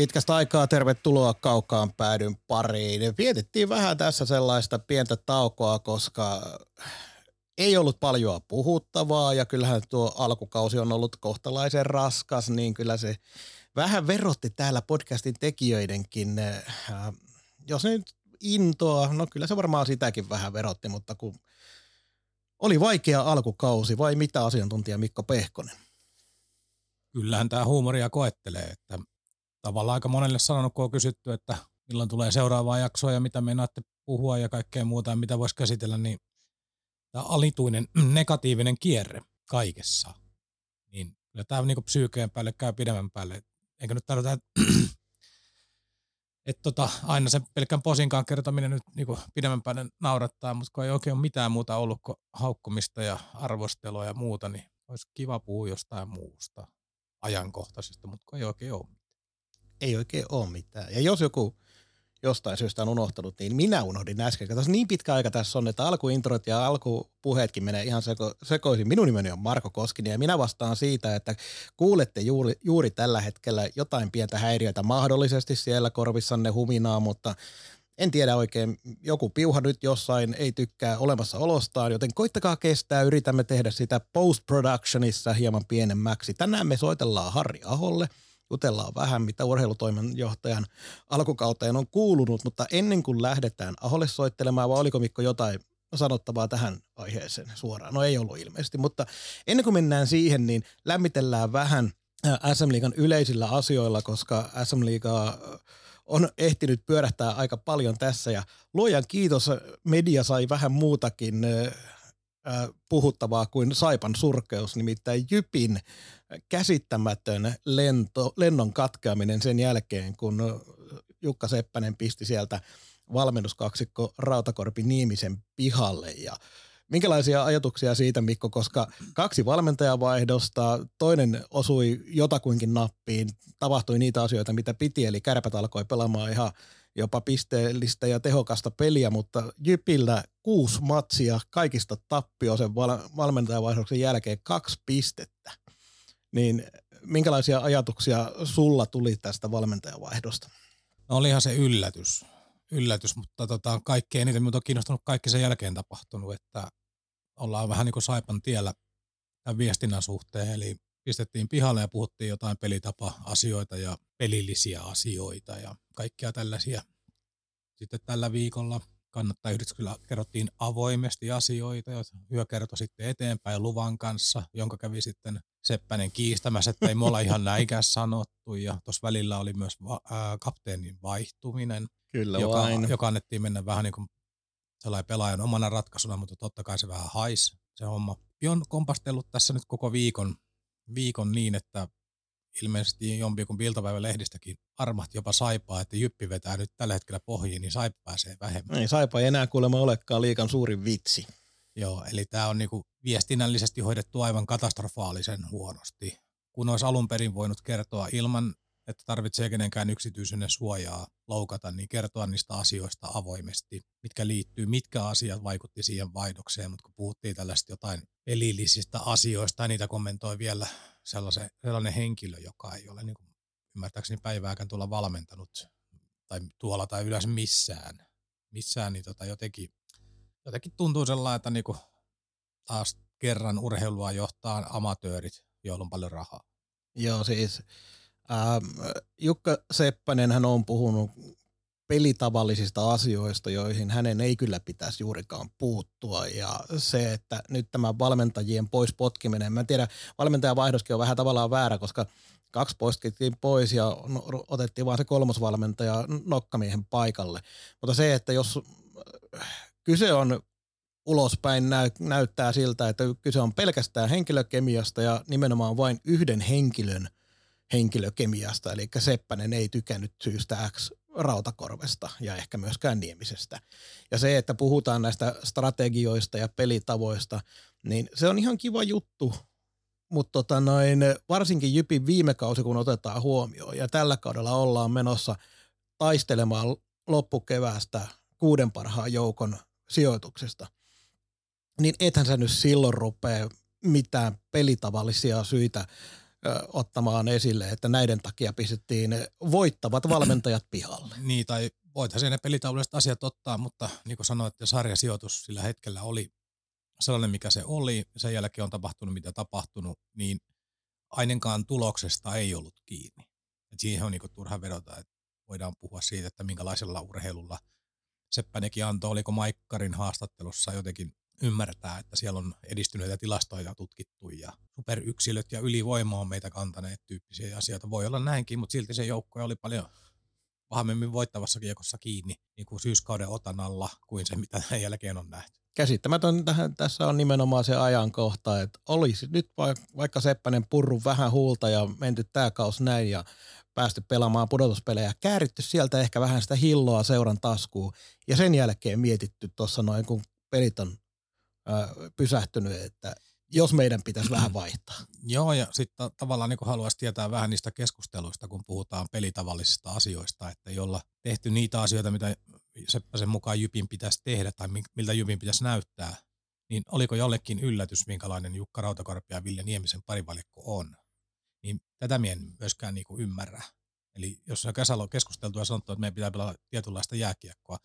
Pitkästä aikaa tervetuloa kaukaan päädyn pariin. Vietettiin vähän tässä sellaista pientä taukoa, koska ei ollut paljon puhuttavaa ja kyllähän tuo alkukausi on ollut kohtalaisen raskas, niin kyllä se vähän verotti täällä podcastin tekijöidenkin, äh, jos nyt intoa, no kyllä se varmaan sitäkin vähän verotti, mutta kun oli vaikea alkukausi vai mitä asiantuntija Mikko Pehkonen? Kyllähän tämä huumoria koettelee, että tavallaan aika monelle sanonut, kun on kysytty, että milloin tulee seuraavaa jaksoa ja mitä meinaatte puhua ja kaikkea muuta, mitä voisi käsitellä, niin tämä alituinen negatiivinen kierre kaikessa, niin kyllä tämä niin psyykeen päälle käy pidemmän päälle. Eikö nyt tarvita, että et tota, aina se pelkän posinkaan kertominen nyt niin pidemmän päälle naurattaa, mutta kun ei oikein ole mitään muuta ollut kuin haukkumista ja arvostelua ja muuta, niin olisi kiva puhua jostain muusta ajankohtaisesta, mutta kun ei oikein ole ei oikein ole mitään. Ja jos joku jostain syystä on unohtanut, niin minä unohdin äsken. Katos, niin pitkä aika tässä on, että alkuintrot ja alkupuheetkin menee ihan seko, sekoisin. Minun nimeni on Marko Koskinen ja minä vastaan siitä, että kuulette juuri, juuri tällä hetkellä jotain pientä häiriötä mahdollisesti siellä korvissanne huminaa, mutta en tiedä oikein, joku piuha nyt jossain ei tykkää olemassa olostaan, joten koittakaa kestää, yritämme tehdä sitä post-productionissa hieman pienemmäksi. Tänään me soitellaan Harri Aholle – jutellaan vähän, mitä urheilutoimenjohtajan alkukauteen on kuulunut, mutta ennen kuin lähdetään Aholle soittelemaan, vai oliko Mikko jotain sanottavaa tähän aiheeseen suoraan? No ei ollut ilmeisesti, mutta ennen kuin mennään siihen, niin lämmitellään vähän SM Liigan yleisillä asioilla, koska SM Liigaa on ehtinyt pyörähtää aika paljon tässä ja luojan kiitos, media sai vähän muutakin puhuttavaa kuin Saipan surkeus, nimittäin Jypin käsittämätön lento, lennon katkeaminen sen jälkeen, kun Jukka Seppänen pisti sieltä valmennuskaksikko Rautakorpi Niimisen pihalle. Ja Minkälaisia ajatuksia siitä, Mikko, koska kaksi valmentajavaihdosta, toinen osui jotakuinkin nappiin, tapahtui niitä asioita, mitä piti, eli kärpät alkoi pelaamaan ihan jopa pisteellistä ja tehokasta peliä, mutta Jypillä kuusi matsia kaikista tappioisen val- valmentajavaihdoksen jälkeen kaksi pistettä. Niin minkälaisia ajatuksia sulla tuli tästä valmentajavaihdosta? No olihan se yllätys, yllätys mutta tota, kaikkein eniten minut on kiinnostunut kaikki sen jälkeen tapahtunut, että ollaan vähän niin kuin Saipan tiellä tämän viestinnän suhteen, eli pistettiin pihalle ja puhuttiin jotain pelitapa-asioita ja pelillisiä asioita ja kaikkia tällaisia. Sitten tällä viikolla kannattaa yhdessä kyllä kerrottiin avoimesti asioita, ja hyö kertoi sitten eteenpäin luvan kanssa, jonka kävi sitten Seppänen kiistämässä, että ei me olla ihan näinkään sanottu, ja tuossa välillä oli myös va- ää, kapteenin vaihtuminen, kyllä joka, vain. joka annettiin mennä vähän niin kuin sellainen pelaajan omana ratkaisuna, mutta totta kai se vähän haisi se homma. On kompastellut tässä nyt koko viikon viikon niin, että ilmeisesti jompikumpi iltapäivän lehdistäkin armahti jopa saipaa, että Jyppi vetää nyt tällä hetkellä pohjiin, niin saipa pääsee vähemmän. Ei saipa ei enää kuulemma olekaan liikan suurin vitsi. Joo, eli tämä on niinku viestinnällisesti hoidettu aivan katastrofaalisen huonosti. Kun olisi alun perin voinut kertoa ilman että tarvitsee kenenkään yksityisyyden suojaa loukata, niin kertoa niistä asioista avoimesti, mitkä liittyy, mitkä asiat vaikutti siihen vaihdokseen, mutta kun puhuttiin tällaista jotain pelillisistä asioista, niitä kommentoi vielä sellainen, sellainen henkilö, joka ei ole niin kuin, ymmärtääkseni päivääkään tuolla valmentanut tai tuolla tai yleensä missään, missään niin tota jotenkin, jotenkin tuntuu sellainen, että niin kuin taas kerran urheilua johtaa amatöörit, joilla on paljon rahaa. Joo, siis Ähm, Jukka Seppänen hän on puhunut pelitavallisista asioista, joihin hänen ei kyllä pitäisi juurikaan puuttua. Ja se, että nyt tämä valmentajien pois potkiminen, mä en tiedä, valmentajavaihdoskin on vähän tavallaan väärä, koska kaksi poistettiin pois ja otettiin vaan se kolmosvalmentaja nokkamiehen paikalle. Mutta se, että jos kyse on ulospäin näy, näyttää siltä, että kyse on pelkästään henkilökemiasta ja nimenomaan vain yhden henkilön – henkilökemiasta, eli Seppänen ei tykännyt syystä X Rautakorvesta ja ehkä myöskään Niemisestä. Ja se, että puhutaan näistä strategioista ja pelitavoista, niin se on ihan kiva juttu, mutta tota noin, varsinkin Jypin viime kausi, kun otetaan huomioon, ja tällä kaudella ollaan menossa taistelemaan loppukeväästä kuuden parhaan joukon sijoituksesta, niin ethän sä nyt silloin rupea mitään pelitavallisia syitä ottamaan esille, että näiden takia pistettiin voittavat valmentajat pihalle. Niin, tai voithan sen ne pelitaululliset asiat ottaa, mutta niin kuin sanoit, että sarjasijoitus sillä hetkellä oli sellainen, mikä se oli, sen jälkeen on tapahtunut, mitä tapahtunut, niin ainakaan tuloksesta ei ollut kiinni. Et siihen on niin kuin turha vedota, että voidaan puhua siitä, että minkälaisella urheilulla Seppänekin antoi, oliko Maikkarin haastattelussa jotenkin ymmärtää, että siellä on edistyneitä tilastoja tutkittu ja superyksilöt ja ylivoima on meitä kantaneet tyyppisiä asioita. Voi olla näinkin, mutta silti se joukko oli paljon vahvemmin voittavassa kiekossa kiinni niin kuin syyskauden otan alla kuin se, mitä tämän jälkeen on nähty. Käsittämätön tähän, tässä on nimenomaan se ajankohta, että olisi nyt vaikka Seppänen purru vähän huulta ja menty tämä kaus näin ja päästy pelaamaan pudotuspelejä, kääritty sieltä ehkä vähän sitä hilloa seuran taskuun ja sen jälkeen mietitty tuossa noin, kun pelit on pysähtynyt, että jos meidän pitäisi vähän vaihtaa. Joo, ja sitten tavallaan niin haluaisi tietää vähän niistä keskusteluista, kun puhutaan pelitavallisista asioista, että jolla tehty niitä asioita, mitä Seppäsen mukaan Jypin pitäisi tehdä tai miltä Jypin pitäisi näyttää, niin oliko jollekin yllätys, minkälainen Jukka Rautakorpi ja Ville Niemisen parivalikko on. Niin tätä minä en myöskään niin ymmärrä. Eli jos on on keskusteltu ja sanottu, että meidän pitää pelata tietynlaista jääkiekkoa,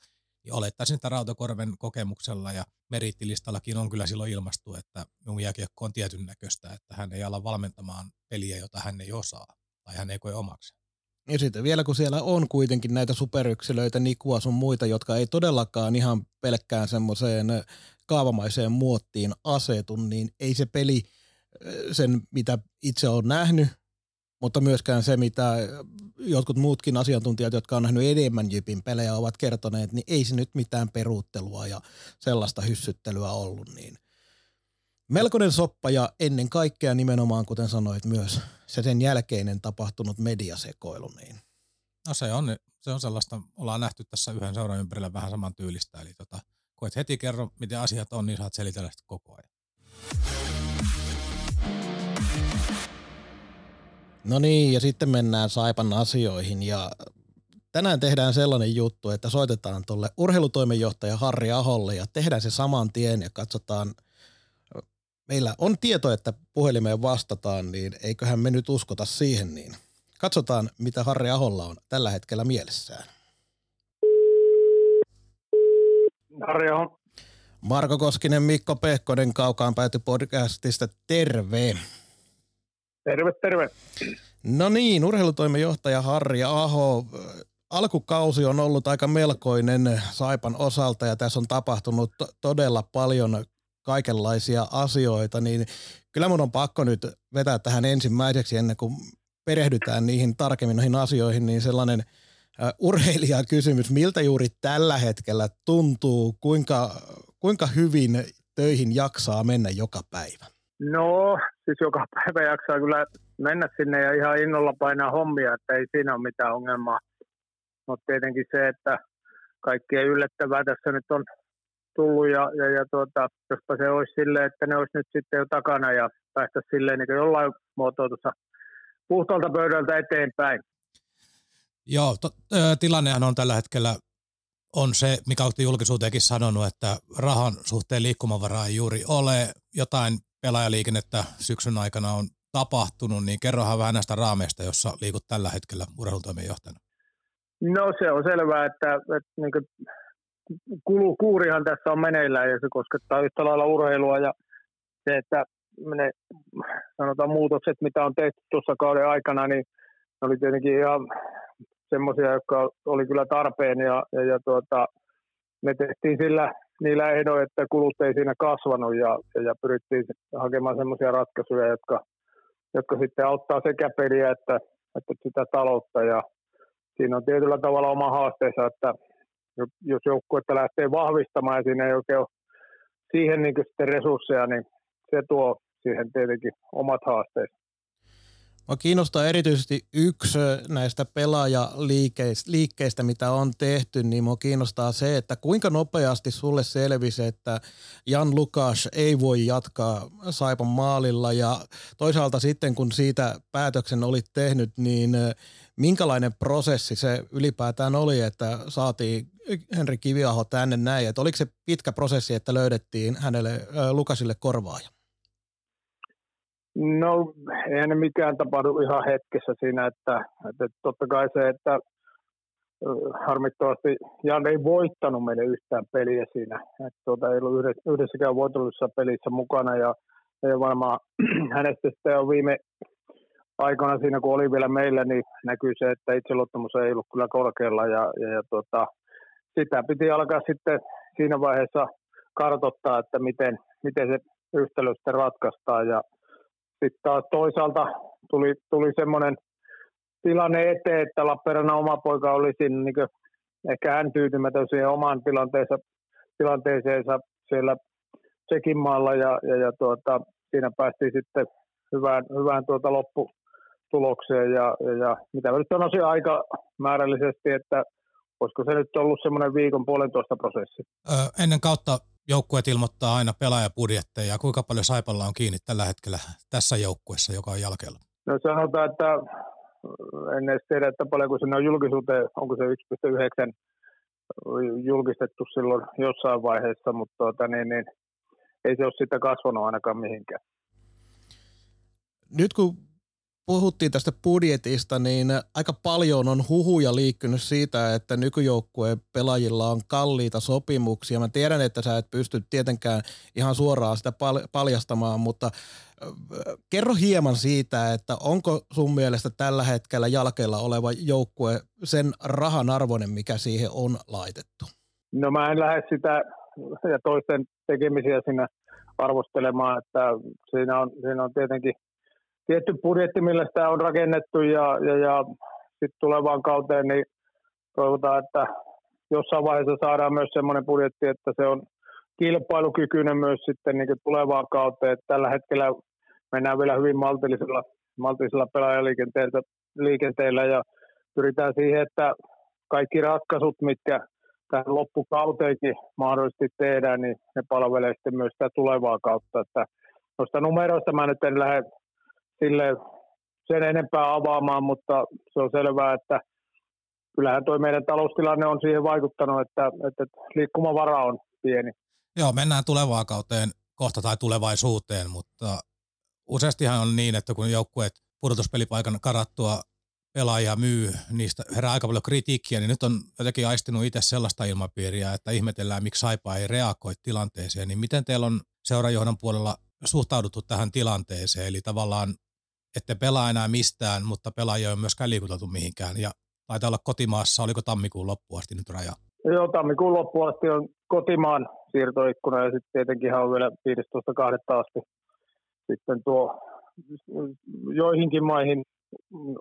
niin olettaisin, että Rautakorven kokemuksella ja meriittilistallakin on kyllä silloin ilmastu, että minun jääkiekko on tietyn näköistä, että hän ei ala valmentamaan peliä, jota hän ei osaa tai hän ei koe omaksi. Ja sitten vielä kun siellä on kuitenkin näitä superyksilöitä, Nikua sun muita, jotka ei todellakaan ihan pelkkään semmoiseen kaavamaiseen muottiin asetu, niin ei se peli sen, mitä itse on nähnyt, mutta myöskään se, mitä jotkut muutkin asiantuntijat, jotka on nähnyt enemmän Jypin pelejä, ovat kertoneet, niin ei se nyt mitään peruuttelua ja sellaista hyssyttelyä ollut. Niin melkoinen soppa ja ennen kaikkea nimenomaan, kuten sanoit, myös se sen jälkeinen tapahtunut mediasekoilu. Niin. No se on, se on sellaista, ollaan nähty tässä yhden seuran ympärillä vähän saman tyylistä, eli tota, kun et heti kerro, miten asiat on, niin saat selitellä sitä koko ajan. No niin, ja sitten mennään Saipan asioihin ja tänään tehdään sellainen juttu, että soitetaan tuolle urheilutoimenjohtaja Harri Aholle ja tehdään se saman tien ja katsotaan, meillä on tieto, että puhelimeen vastataan, niin eiköhän me nyt uskota siihen, niin katsotaan, mitä Harri Aholla on tällä hetkellä mielessään. Harri Aho. Marko Koskinen, Mikko Pehkonen Kaukaan pääty podcastista, terve. Terve, terve. No niin, urheilutoimenjohtaja Harri Aho. Alkukausi on ollut aika melkoinen Saipan osalta ja tässä on tapahtunut to- todella paljon kaikenlaisia asioita, niin kyllä mun on pakko nyt vetää tähän ensimmäiseksi ennen kuin perehdytään niihin tarkemmin noihin asioihin, niin sellainen urheilijakysymys, miltä juuri tällä hetkellä tuntuu, kuinka, kuinka hyvin töihin jaksaa mennä joka päivä? No, siis joka päivä jaksaa kyllä mennä sinne ja ihan innolla painaa hommia, että ei siinä ole mitään ongelmaa. Mutta tietenkin se, että kaikkea yllättävää tässä nyt on tullut ja, ja, ja tuota, jospa se olisi silleen, että ne olisi nyt sitten jo takana ja päästä silleen niin jollain muotoa tuossa puhtaalta pöydältä eteenpäin. Joo, to, tilannehan on tällä hetkellä on se, mikä olette julkisuuteenkin sanonut, että rahan suhteen liikkumavaraa ei juuri ole. Jotain pelaajaliikennettä syksyn aikana on tapahtunut, niin kerrohan vähän näistä raameista, jossa liikut tällä hetkellä urheilutoimenjohtajana. No se on selvää, että, että niin kulu, kuurihan tässä on meneillään ja se koskettaa yhtä lailla urheilua ja se, että ne sanotaan muutokset, mitä on tehty tuossa kauden aikana, niin ne oli tietenkin ihan semmoisia, jotka oli kyllä tarpeen ja, ja, ja tuota, me tehtiin sillä niillä ehdoin, että kulut ei siinä kasvanut ja, ja pyrittiin hakemaan sellaisia ratkaisuja, jotka, jotka sitten auttaa sekä peliä että, että sitä taloutta ja siinä on tietyllä tavalla oma haasteensa, että jos joukkuetta lähtee vahvistamaan ja siinä ei oikein ole siihen niin resursseja, niin se tuo siihen tietenkin omat haasteensa. Mua kiinnostaa erityisesti yksi näistä pelaajaliikkeistä, mitä on tehty, niin mua kiinnostaa se, että kuinka nopeasti sulle selvisi, että Jan Lukas ei voi jatkaa Saipan maalilla ja toisaalta sitten kun siitä päätöksen olit tehnyt, niin minkälainen prosessi se ylipäätään oli, että saatiin Henri Kiviaho tänne näin, että oliko se pitkä prosessi, että löydettiin hänelle Lukasille korvaaja? No, eihän ne mikään tapahdu ihan hetkessä siinä, että, että totta kai se, että harmittavasti Jan ei voittanut meille yhtään peliä siinä. Että tuota, ei ollut yhdessäkään voitollisessa pelissä mukana ja, ja varmaan hänestä sitten on viime aikana siinä, kun oli vielä meillä, niin näkyy se, että itseluottamus ei ollut kyllä korkealla ja, ja, ja tuota, sitä piti alkaa sitten siinä vaiheessa kartoittaa, että miten, miten se yhtälö sitten ratkaistaan ja sitten taas toisaalta tuli, tuli semmoinen tilanne eteen, että Lappeenrannan oma poika oli siinä niin ehkä hän tyytymätön siihen omaan tilanteensa, tilanteeseensa siellä Tsekin maalla ja, ja, ja tuota, siinä päästiin sitten hyvään, hyvään tuota lopputulokseen ja, ja, ja mitä mä nyt sanoisin aika määrällisesti, että olisiko se nyt ollut semmoinen viikon puolentoista prosessi. Öö, ennen kautta joukkueet ilmoittaa aina pelaajapudjetteja. Kuinka paljon Saipalla on kiinni tällä hetkellä tässä joukkueessa, joka on jalkeella? No sanotaan, että en edes tiedä, että paljonko sinne on julkisuuteen, onko se 1,9 julkistettu silloin jossain vaiheessa, mutta tuota, niin, niin, ei se ole sitä kasvanut ainakaan mihinkään. Nyt kun puhuttiin tästä budjetista, niin aika paljon on huhuja liikkynyt siitä, että nykyjoukkueen pelaajilla on kalliita sopimuksia. Mä tiedän, että sä et pysty tietenkään ihan suoraan sitä paljastamaan, mutta kerro hieman siitä, että onko sun mielestä tällä hetkellä jalkeilla oleva joukkue sen rahan arvoinen, mikä siihen on laitettu? No mä en lähde sitä ja toisten tekemisiä siinä arvostelemaan, että siinä on, siinä on tietenkin tietty budjetti, millä sitä on rakennettu ja, ja, ja sitten tulevaan kauteen, niin toivotaan, että jossain vaiheessa saadaan myös semmoinen budjetti, että se on kilpailukykyinen myös sitten niin tulevaan kauteen. Että tällä hetkellä mennään vielä hyvin maltillisella, maltillisella pelaajaliikenteellä ja pyritään siihen, että kaikki ratkaisut, mitkä tähän loppukauteenkin mahdollisesti tehdään, niin ne palvelee sitten myös sitä tulevaa kautta. Että noista numeroista mä nyt en lähde sille sen enempää avaamaan, mutta se on selvää, että kyllähän tuo meidän taloustilanne on siihen vaikuttanut, että, että liikkumavara on pieni. Joo, mennään tulevaan kauteen kohta tai tulevaisuuteen, mutta useastihan on niin, että kun joukkueet pudotuspelipaikan karattua pelaajia myy, niistä herää aika paljon kritiikkiä, niin nyt on jotenkin aistinut itse sellaista ilmapiiriä, että ihmetellään, miksi Saipa ei reagoi tilanteeseen. Niin miten teillä on seurajohdon puolella suhtauduttu tähän tilanteeseen? Eli tavallaan ette pelaa enää mistään, mutta pelaajia ei ole myöskään liikuteltu mihinkään. Ja taitaa olla kotimaassa, oliko tammikuun loppuun asti nyt raja? Joo, tammikuun loppuun asti on kotimaan siirtoikkuna ja sitten tietenkin on vielä 15.2. asti sitten tuo joihinkin maihin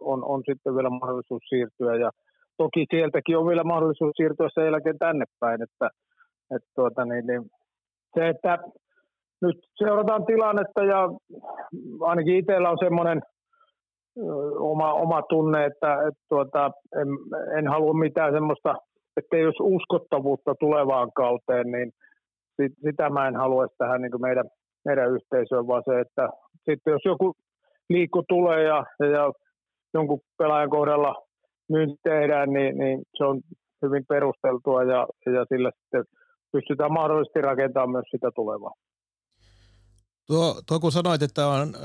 on, on sitten vielä mahdollisuus siirtyä ja toki sieltäkin on vielä mahdollisuus siirtyä sen jälkeen tänne päin, että, että tuota, niin, niin, se, että nyt seurataan tilannetta ja ainakin itsellä on semmoinen oma, oma tunne, että, että tuota, en, en halua mitään semmoista, että jos uskottavuutta tulevaan kauteen, niin sit, sitä mä en haluaisi tähän niin meidän, meidän yhteisöön, vaan se, että sitten jos joku liikku tulee ja, ja, ja jonkun pelaajan kohdalla myynti tehdään, niin, niin se on hyvin perusteltua ja, ja sillä sitten pystytään mahdollisesti rakentamaan myös sitä tulevaa. Tuo, tuo kun sanoit, että, on,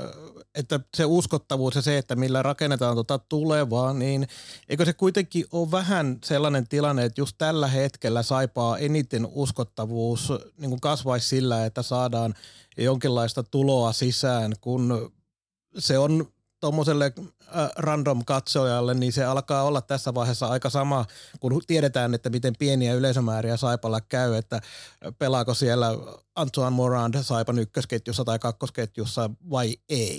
että se uskottavuus ja se, että millä rakennetaan tuota tulevaa, niin eikö se kuitenkin ole vähän sellainen tilanne, että just tällä hetkellä saipaa eniten uskottavuus niin kuin kasvaisi sillä, että saadaan jonkinlaista tuloa sisään, kun se on tuommoiselle äh, random katsojalle, niin se alkaa olla tässä vaiheessa aika sama, kun tiedetään, että miten pieniä yleisömääriä Saipalla käy, että pelaako siellä Antoine Morand Saipan ykkösketjussa tai kakkosketjussa vai ei?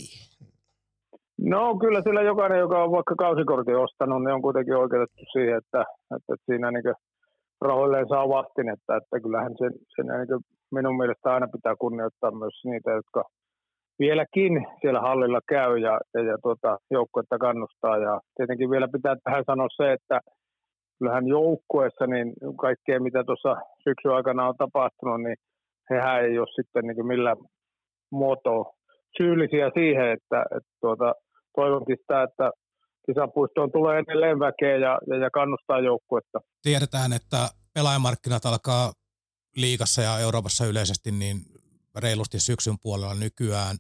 No kyllä sillä jokainen, joka on vaikka kausikortin ostanut, niin on kuitenkin oikeutettu siihen, että, että siinä niin rahoilleen saa vastinetta, että kyllähän sen, sen niin minun mielestä aina pitää kunnioittaa myös niitä, jotka – vieläkin siellä hallilla käy ja, ja, ja tuota, joukkuetta kannustaa. Ja tietenkin vielä pitää tähän sanoa se, että kyllähän joukkueessa niin kaikkea, mitä tuossa syksyn aikana on tapahtunut, niin hehän ei ole sitten niin millään muotoa syyllisiä siihen, että, että tuota, toivonkin sitä, että kisapuistoon tulee edelleen väkeä ja, ja, ja kannustaa joukkuetta. Tiedetään, että pelaajamarkkinat alkaa liikassa ja Euroopassa yleisesti niin reilusti syksyn puolella nykyään.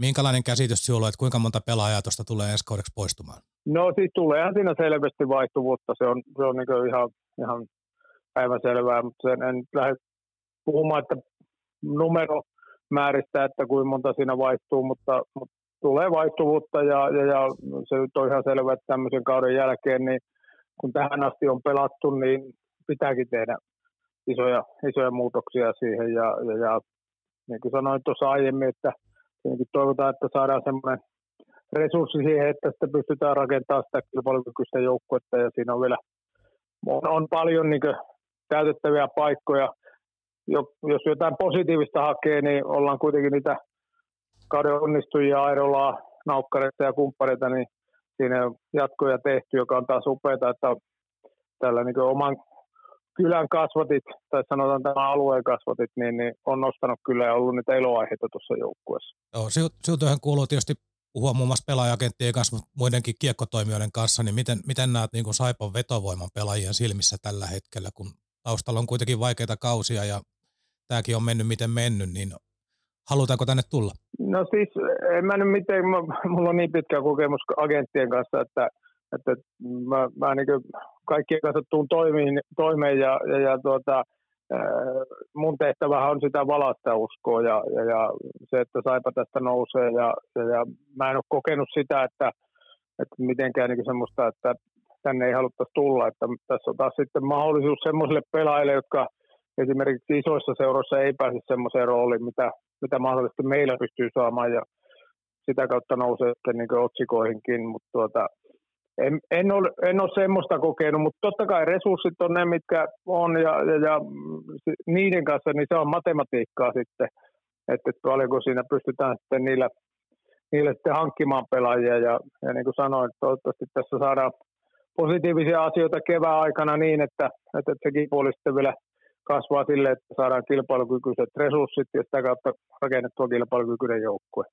Minkälainen käsitys sinulla on, että kuinka monta pelaajaa tuosta tulee ensi kaudeksi poistumaan? No siis tulee siinä selvästi vaihtuvuutta. Se on, se on niin ihan, ihan päivänselvää, mutta sen en lähde puhumaan, että numero määristä, että kuinka monta siinä vaihtuu, mutta, mutta tulee vaihtuvuutta ja, ja, ja se nyt on ihan selvä, että tämmöisen kauden jälkeen, niin kun tähän asti on pelattu, niin pitääkin tehdä isoja, isoja muutoksia siihen ja, ja, ja niin kuin sanoin tuossa aiemmin, että toivotaan, että saadaan semmoinen resurssi siihen, että sitten pystytään rakentamaan sitä kilpailukykyistä joukkuetta ja siinä on vielä on, on paljon niin täytettäviä paikkoja. Jos jotain positiivista hakee, niin ollaan kuitenkin niitä kauden onnistujia Airolaa, Naukkareita ja kumppareita, niin siinä on jatkoja tehty, joka on taas upeaa, että tällä niin oman kylän kasvatit, tai sanotaan tämä alueen kasvatit, niin, niin on nostanut kyllä ja ollut niitä eloaiheita tuossa joukkueessa. Joo, siltähän kuuluu tietysti puhua muun muassa pelaajakenttien kanssa, mutta muidenkin kiekkotoimijoiden kanssa, niin miten, miten näet niin kuin Saipan vetovoiman pelaajien silmissä tällä hetkellä, kun taustalla on kuitenkin vaikeita kausia ja tämäkin on mennyt miten mennyt, niin halutaanko tänne tulla? No siis en mä nyt miten, mulla on niin pitkä kokemus agenttien kanssa, että, että mä, mä niin kaikkien kanssa tuun toimiin, toimeen ja, ja, ja tuota, mun tehtävähän on sitä valasta uskoa ja, ja, ja se, että Saipa tästä nousee ja, ja, ja mä en ole kokenut sitä, että, että mitenkään niin semmoista, että tänne ei haluttaisi tulla, että tässä on taas sitten mahdollisuus semmoisille pelaajille, jotka esimerkiksi isoissa seuroissa ei pääse semmoiseen rooliin, mitä, mitä mahdollisesti meillä pystyy saamaan ja sitä kautta nousee sitten niin otsikoihinkin, mutta tuota, en, en, ole, en ole semmoista kokenut, mutta totta kai resurssit on ne, mitkä on ja, ja, ja niiden kanssa niin se on matematiikkaa sitten, että, paljonko siinä pystytään sitten niillä, niillä sitten hankkimaan pelaajia ja, ja niin kuin sanoin, toivottavasti tässä saadaan positiivisia asioita kevään aikana niin, että, että sekin puoli sitten vielä kasvaa sille, että saadaan kilpailukykyiset resurssit ja sitä kautta rakennettua kilpailukykyinen joukkue.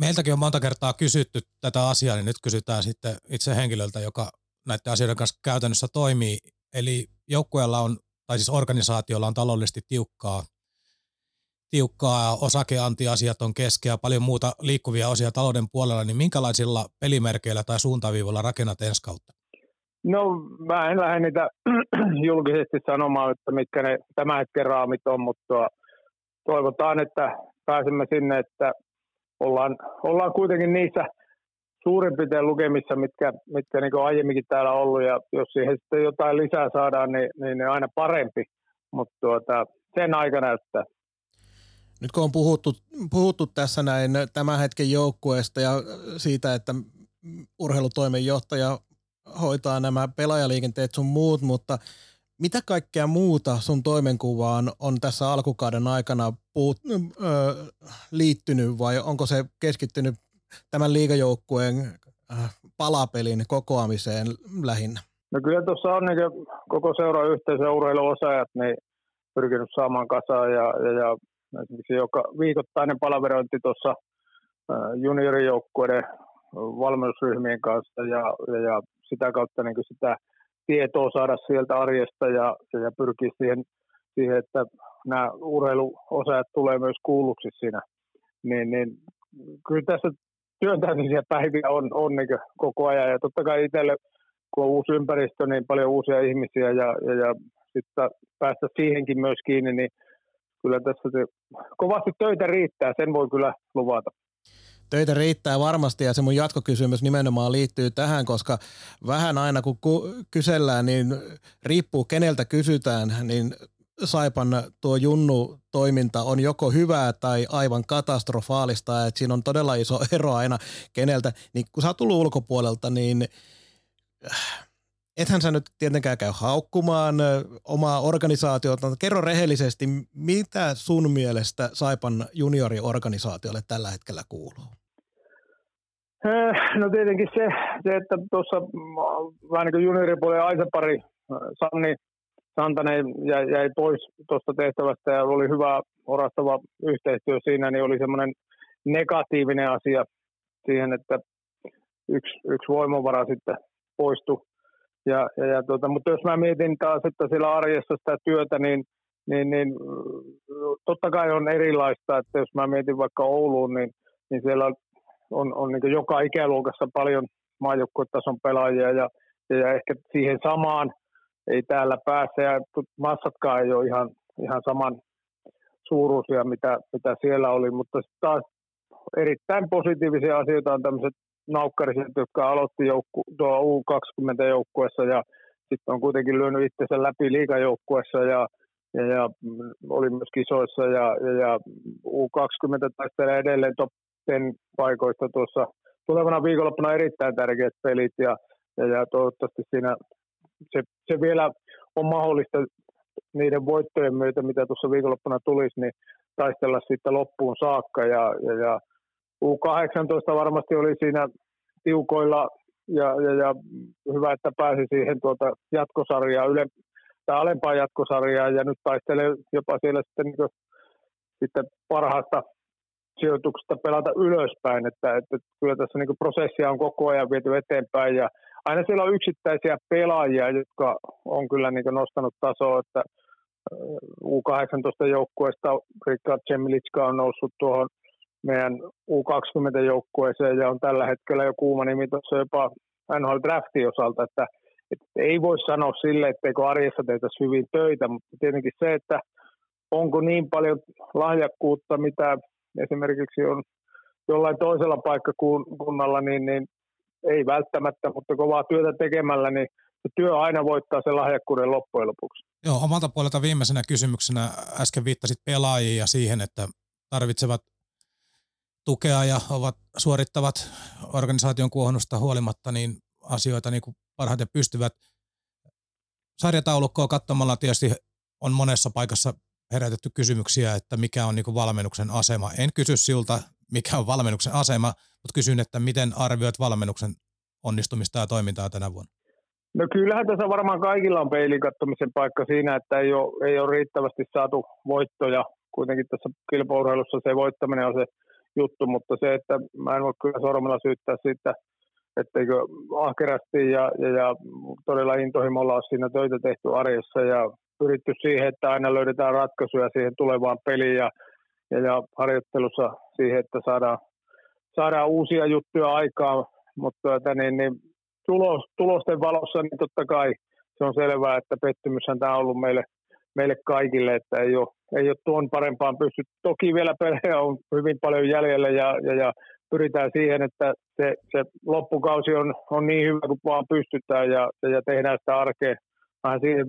Meiltäkin on monta kertaa kysytty tätä asiaa, niin nyt kysytään sitten itse henkilöltä, joka näiden asioiden kanssa käytännössä toimii. Eli joukkueella on, tai siis organisaatiolla on taloudellisesti tiukkaa, tiukkaa osakeantiasiat on keskeä, paljon muuta liikkuvia osia talouden puolella, niin minkälaisilla pelimerkeillä tai suuntaviivoilla rakennat ensi kautta? No mä en lähde niitä julkisesti sanomaan, että mitkä ne tämän hetken raamit on, mutta toivotaan, että pääsemme sinne, että ollaan, ollaan kuitenkin niissä suurin piirtein lukemissa, mitkä, mitkä niin aiemminkin täällä ollut, ja jos siihen sitten jotain lisää saadaan, niin, niin, niin aina parempi, mutta tuota, sen aika näyttää. Nyt kun on puhuttu, puhuttu tässä näin tämän hetken joukkueesta ja siitä, että urheilutoimenjohtaja hoitaa nämä pelaajaliikenteet sun muut, mutta mitä kaikkea muuta sun toimenkuvaan on tässä alkukauden aikana puut, ö, liittynyt vai onko se keskittynyt tämän liigajoukkueen palapelin kokoamiseen lähinnä? No kyllä tuossa on niin koko seurayhteisö ja urheiluosaajat niin pyrkinyt saamaan kasaan ja, ja, ja esimerkiksi joka viikoittainen palaverointi tuossa juniorijoukkueiden valmennusryhmien kanssa ja, ja, ja sitä kautta niin sitä tietoa saada sieltä arjesta ja, ja pyrkiä siihen, siihen, että nämä urheiluosaajat tulee myös kuulluksi siinä. Niin, niin kyllä tässä työntämisiä päiviä on, on niin koko ajan. Ja totta kai itselle, kun on uusi ympäristö, niin paljon uusia ihmisiä ja, ja, ja sitten päästä siihenkin myös kiinni, niin kyllä tässä kovasti töitä riittää, sen voi kyllä luvata töitä riittää varmasti ja se mun jatkokysymys nimenomaan liittyy tähän, koska vähän aina kun kysellään, niin riippuu keneltä kysytään, niin Saipan tuo Junnu-toiminta on joko hyvää tai aivan katastrofaalista, että siinä on todella iso ero aina keneltä. Niin kun sä oot tullut ulkopuolelta, niin ethän sä nyt tietenkään käy haukkumaan omaa organisaatiota, kerro rehellisesti, mitä sun mielestä Saipan junioriorganisaatiolle tällä hetkellä kuuluu? No tietenkin se, se että tuossa vähän niin kuin junioripuolen Aisapari, Sanni Santanen jäi, jäi pois tuosta tehtävästä ja oli hyvä orastava yhteistyö siinä, niin oli semmoinen negatiivinen asia siihen, että yksi, yksi voimavara sitten poistui. Ja, ja, ja tuota, mutta jos mä mietin taas, että siellä arjessa sitä työtä, niin, niin, niin totta kai on erilaista, että jos mä mietin vaikka Ouluun, niin, niin siellä on, on niin joka ikäluokassa paljon maajoukkuetason pelaajia ja, ja, ehkä siihen samaan ei täällä pääse ja massatkaan ei ole ihan, ihan saman suuruisia, mitä, mitä siellä oli, mutta taas erittäin positiivisia asioita on tämmöiset naukkariset, jotka aloitti joukku, tuo U20-joukkuessa ja sitten on kuitenkin lyönyt itsensä läpi liikajoukkuessa ja, ja, ja oli myös kisoissa ja, ja, ja U20 taistelee edelleen top 10 paikoista tuossa tulevana viikonloppuna erittäin tärkeät pelit ja, ja, ja toivottavasti siinä se, se vielä on mahdollista niiden voittojen myötä, mitä tuossa viikonloppuna tulisi, niin taistella sitten loppuun saakka. Ja, ja, ja U18 varmasti oli siinä tiukoilla ja, ja, ja hyvä, että pääsi siihen tuota jatkosarjaa, yle, tai alempaa jatkosarjaa ja nyt taistelee jopa siellä sitten, niin kuin, sitten parhaasta sijoituksesta pelata ylöspäin, että, että kyllä tässä niin prosessia on koko ajan viety eteenpäin ja aina siellä on yksittäisiä pelaajia, jotka on kyllä niin nostanut tasoa, että U18-joukkueesta Rikard Cemilitska on noussut tuohon meidän U20-joukkueeseen ja on tällä hetkellä jo kuuma nimi tuossa jopa NHL Draftin osalta, että, että ei voi sanoa sille, etteikö arjessa tehtäisi hyvin töitä, mutta tietenkin se, että onko niin paljon lahjakkuutta, mitä esimerkiksi on jollain toisella paikkakunnalla, niin, niin ei välttämättä, mutta kovaa työtä tekemällä, niin työ aina voittaa sen lahjakkuuden loppujen lopuksi. Joo, omalta puolelta viimeisenä kysymyksenä äsken viittasit pelaajiin ja siihen, että tarvitsevat tukea ja ovat suorittavat organisaation kuohonnusta huolimatta niin asioita niin kuin parhaiten pystyvät. Sarjataulukkoa katsomalla tietysti on monessa paikassa herätetty kysymyksiä, että mikä on niin valmennuksen asema. En kysy siltä, mikä on valmennuksen asema, mutta kysyn, että miten arvioit valmennuksen onnistumista ja toimintaa tänä vuonna? No kyllähän tässä varmaan kaikilla on peilin paikka siinä, että ei ole, ei ole riittävästi saatu voittoja. Kuitenkin tässä kilpaurheilussa se voittaminen on se juttu, mutta se, että mä en voi kyllä sormella syyttää siitä, etteikö ahkerasti ja, ja, ja todella intohimolla ole siinä töitä tehty arjessa ja pyritty siihen, että aina löydetään ratkaisuja siihen tulevaan peliin ja, ja, ja harjoittelussa siihen, että saadaan, saadaan uusia juttuja aikaan, mutta tuota, niin, niin tulos, tulosten valossa niin totta kai se on selvää, että pettymyshän tämä on ollut meille, meille kaikille, että ei ole, ei ole tuon parempaan pysty. Toki vielä pelejä on hyvin paljon jäljellä ja, ja, ja pyritään siihen, että se, se loppukausi on, on niin hyvä kuin vaan pystytään ja, ja tehdään sitä arkea. Vähän siihen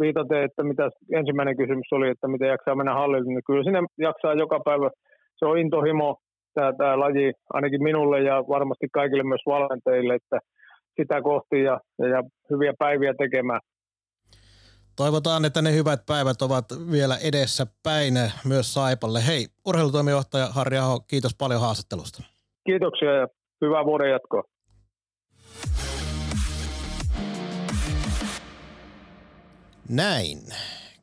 viitaten, että mitä ensimmäinen kysymys oli, että miten jaksaa mennä hallille, niin kyllä sinne jaksaa joka päivä. Se on intohimo, tämä, tämä laji ainakin minulle ja varmasti kaikille myös valmentajille, että sitä kohti ja, ja hyviä päiviä tekemään. Toivotaan, että ne hyvät päivät ovat vielä edessä päin myös Saipalle. Hei, urheilutoimijohtaja Harri Aho, kiitos paljon haastattelusta. Kiitoksia ja hyvää vuoden jatkoa. Näin.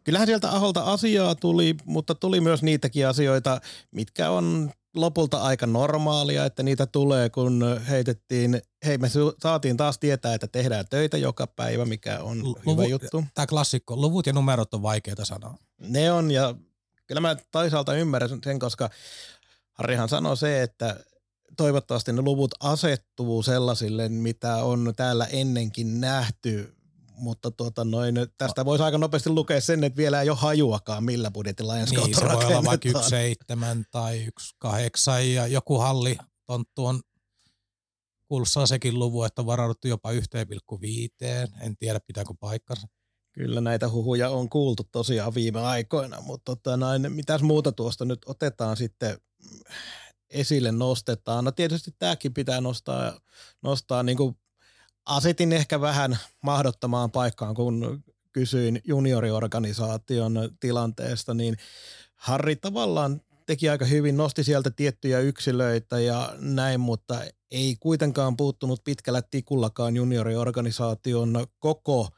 Kyllähän sieltä Aholta asiaa tuli, mutta tuli myös niitäkin asioita, mitkä on lopulta aika normaalia, että niitä tulee, kun heitettiin, hei me saatiin taas tietää, että tehdään töitä joka päivä, mikä on Luvu, hyvä juttu. Tämä klassikko, luvut ja numerot on vaikeita sanoa. Ne on ja kyllä mä toisaalta ymmärrän sen, koska Harrihan sanoi se, että toivottavasti ne luvut asettuu sellaisille, mitä on täällä ennenkin nähty mutta tuota noin, tästä voisi aika nopeasti lukea sen, että vielä ei ole hajuakaan, millä budjetilla ensi niin, se voi olla vaikka yksi seitsemän tai yksi kahdeksan ja joku halli tonttu on kuulossaa sekin luvu, että on varauduttu jopa 1,5. En tiedä, pitääkö paikkansa. Kyllä näitä huhuja on kuultu tosiaan viime aikoina, mutta tota noin, mitäs muuta tuosta nyt otetaan sitten esille, nostetaan. No tietysti tämäkin pitää nostaa, nostaa niin kuin asetin ehkä vähän mahdottomaan paikkaan, kun kysyin junioriorganisaation tilanteesta, niin Harri tavallaan teki aika hyvin, nosti sieltä tiettyjä yksilöitä ja näin, mutta ei kuitenkaan puuttunut pitkällä tikullakaan junioriorganisaation koko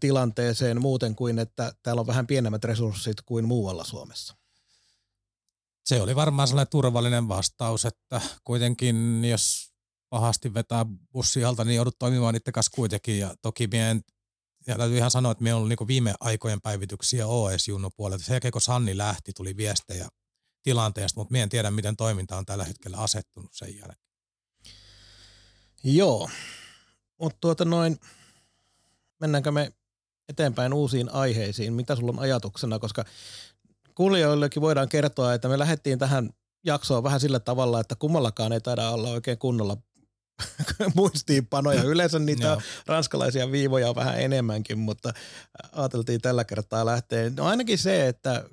tilanteeseen muuten kuin, että täällä on vähän pienemmät resurssit kuin muualla Suomessa. Se oli varmaan sellainen turvallinen vastaus, että kuitenkin jos pahasti vetää bussi alta, niin joudut toimimaan niiden kanssa kuitenkin. Ja toki meidän, ja täytyy ihan sanoa, että meillä on ollut niin viime aikojen päivityksiä OS Junno puolelta. Sen jälkeen kun Sanni lähti, tuli viestejä tilanteesta, mutta me en tiedä, miten toiminta on tällä hetkellä asettunut sen jälkeen. Joo, mutta tuota noin, mennäänkö me eteenpäin uusiin aiheisiin? Mitä sulla on ajatuksena, koska kuulijoillekin voidaan kertoa, että me lähdettiin tähän jaksoon vähän sillä tavalla, että kummallakaan ei taida olla oikein kunnolla muistiinpanoja. Yleensä niitä ranskalaisia viivoja on vähän enemmänkin, mutta ajateltiin tällä kertaa lähteä. No ainakin se, että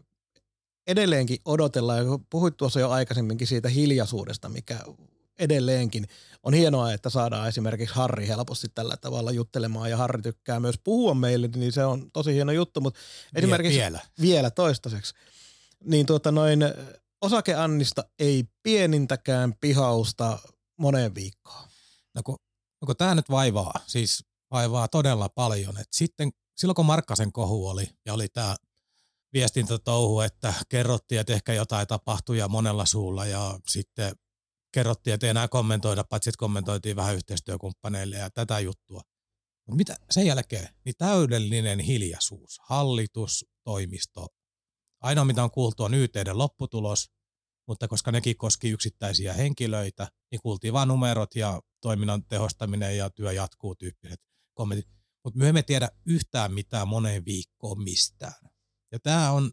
edelleenkin odotellaan, ja puhuit tuossa jo aikaisemminkin siitä hiljaisuudesta, mikä edelleenkin on hienoa, että saadaan esimerkiksi Harri helposti tällä tavalla juttelemaan ja Harri tykkää myös puhua meille, niin se on tosi hieno juttu, mutta esimerkiksi vielä, vielä toistaiseksi, niin tuota noin osakeannista ei pienintäkään pihausta moneen viikkoon. No kun, no kun tämä nyt vaivaa, siis vaivaa todella paljon, että sitten silloin kun Markkasen kohu oli ja oli tämä viestintätouhu, että kerrottiin, että ehkä jotain tapahtui ja monella suulla ja sitten kerrottiin, että ei enää kommentoida, paitsi että kommentoitiin vähän yhteistyökumppaneille ja tätä juttua. Mutta mitä sen jälkeen, niin täydellinen hiljaisuus, hallitus, toimisto. Ainoa mitä on kuultu on YTden lopputulos, mutta koska nekin koski yksittäisiä henkilöitä, niin kuultiin vain numerot ja toiminnan tehostaminen ja työ jatkuu tyyppiset kommentit. Mutta me emme tiedä yhtään mitään moneen viikkoon mistään. Ja tämä on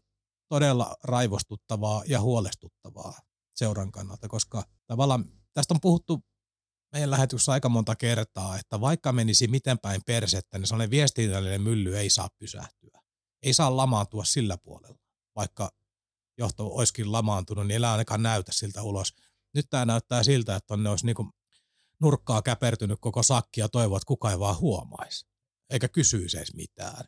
todella raivostuttavaa ja huolestuttavaa seuran kannalta, koska tavallaan tästä on puhuttu meidän lähetyksessä aika monta kertaa, että vaikka menisi miten päin persettä, niin sellainen viestinnällinen mylly ei saa pysähtyä. Ei saa lamaantua sillä puolella, vaikka johto olisikin lamaantunut, niin ei ainakaan näytä siltä ulos. Nyt tämä näyttää siltä, että ne olisi niin nurkkaa käpertynyt koko sakki ja toivoo, että kukaan ei vaan huomaisi, eikä kysyisi edes mitään.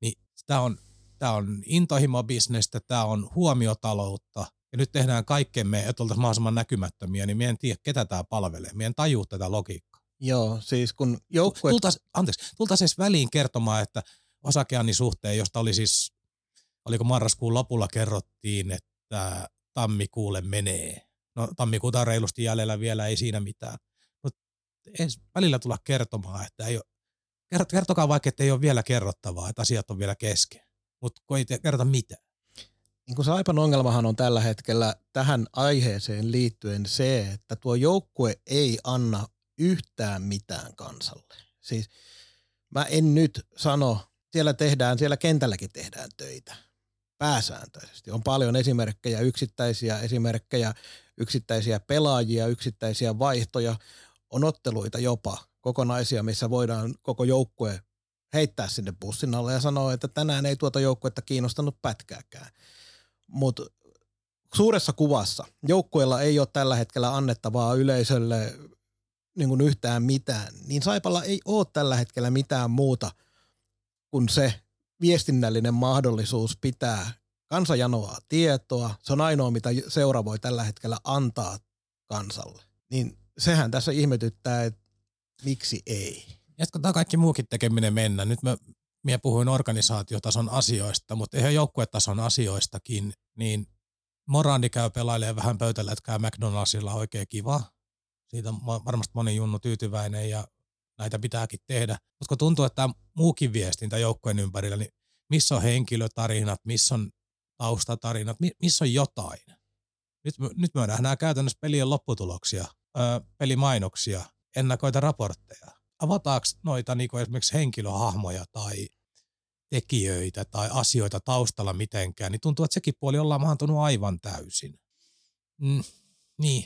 Niin tämä on, tämä on intohimo-bisnestä, tämä on huomiotaloutta, ja nyt tehdään kaikkemme, että oltaisiin mahdollisimman näkymättömiä, niin mien en tiedä, ketä tämä palvelee. Mien tajuu tätä logiikkaa. Joo, siis kun joukkue... Tultaisiin, anteeksi, tultaisiin siis väliin kertomaan, että osakeannin suhteen, josta oli siis, oliko marraskuun lopulla kerrottiin, että tammikuulle menee. No tammikuuta on reilusti jäljellä vielä, ei siinä mitään. Mutta välillä tulla kertomaan, että ei ole, kertokaa vaikka, että ei ole vielä kerrottavaa, että asiat on vielä kesken. Mutta kun ei kerrota mitään niin kuin Saipan ongelmahan on tällä hetkellä tähän aiheeseen liittyen se, että tuo joukkue ei anna yhtään mitään kansalle. Siis mä en nyt sano, siellä tehdään, siellä kentälläkin tehdään töitä pääsääntöisesti. On paljon esimerkkejä, yksittäisiä esimerkkejä, yksittäisiä pelaajia, yksittäisiä vaihtoja, on otteluita jopa kokonaisia, missä voidaan koko joukkue heittää sinne bussin alle ja sanoa, että tänään ei tuota joukkuetta kiinnostanut pätkääkään mutta suuressa kuvassa joukkueella ei ole tällä hetkellä annettavaa yleisölle niin kuin yhtään mitään, niin Saipalla ei ole tällä hetkellä mitään muuta kuin se viestinnällinen mahdollisuus pitää kansajanoa tietoa. Se on ainoa, mitä seura voi tällä hetkellä antaa kansalle. Niin sehän tässä ihmetyttää, että miksi ei. Jatkotaan kaikki muukin tekeminen mennä. Nyt mä minä puhuin organisaatiotason asioista, mutta ihan joukkuetason asioistakin, niin Morandi käy pelailemaan vähän pöytälätkää McDonaldsilla oikein kiva. Siitä on varmasti moni junnu tyytyväinen ja näitä pitääkin tehdä. Mutta kun tuntuu, että tämä muukin viestintä joukkueen ympärillä, niin missä on henkilötarinat, missä on taustatarinat, missä on jotain. Nyt, nyt me nähdään käytännössä pelien lopputuloksia, öö, pelimainoksia, ennakoita raportteja. Avataanko noita niin esimerkiksi henkilöhahmoja tai tekijöitä tai asioita taustalla mitenkään, niin tuntuu, että sekin puoli ollaan maantunut aivan täysin. Mm, niin,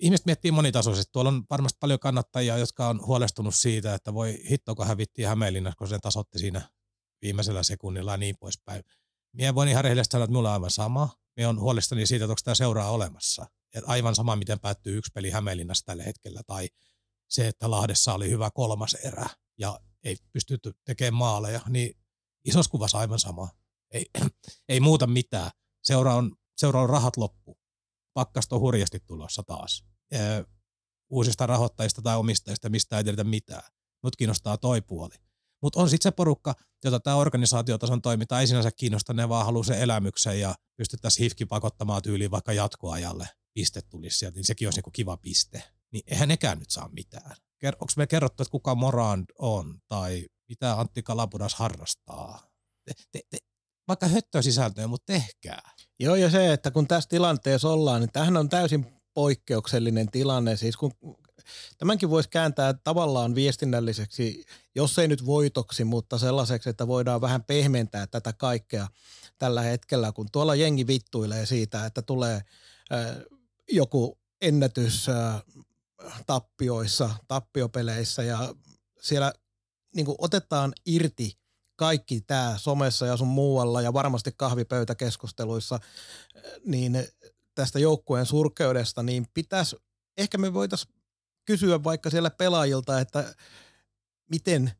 ihmiset miettii monitasoisesti. Tuolla on varmasti paljon kannattajia, jotka on huolestunut siitä, että voi hitto, kun hävittiin Hämeenlinnassa, kun se tasotti siinä viimeisellä sekunnilla ja niin poispäin. Mie voin ihan rehellisesti sanoa, että minulla on aivan sama. Mie on huolestani siitä, että onko tämä seuraa olemassa. Et aivan sama, miten päättyy yksi peli Hämeenlinnassa tällä hetkellä tai se, että Lahdessa oli hyvä kolmas erä ja ei pystytty tekemään maaleja, niin isossa kuvassa aivan sama. Ei, ei muuta mitään. Seura on, seura on rahat loppu. Pakkasta on hurjasti tulossa taas. Ee, uusista rahoittajista tai omistajista, mistä ei tiedetä mitään. Mut kiinnostaa toi puoli. Mutta on sitten se porukka, jota tämä organisaatiotason toiminta ei sinänsä kiinnosta, ne vaan haluaa sen elämyksen ja pystyttäisiin hifki pakottamaan tyyliin vaikka jatkoajalle piste tulisi sieltä, niin sekin olisi niinku kiva piste. Niin eihän nekään nyt saa mitään. Onko me kerrottu, että kuka Morand on tai mitä Antti Kalapudas harrastaa? Te, te, te, vaikka höttösisältöjä, mutta tehkää. Joo, ja se, että kun tässä tilanteessa ollaan, niin tämähän on täysin poikkeuksellinen tilanne. Siis kun tämänkin voisi kääntää tavallaan viestinnälliseksi, jos ei nyt voitoksi, mutta sellaiseksi, että voidaan vähän pehmentää tätä kaikkea tällä hetkellä, kun tuolla jengi vittuilee siitä, että tulee äh, joku ennätys tappioissa, tappiopeleissä ja siellä niin otetaan irti kaikki tämä somessa ja sun muualla ja varmasti kahvipöytäkeskusteluissa, niin tästä joukkueen surkeudesta, niin pitäisi, ehkä me voitaisiin kysyä vaikka siellä pelaajilta, että miten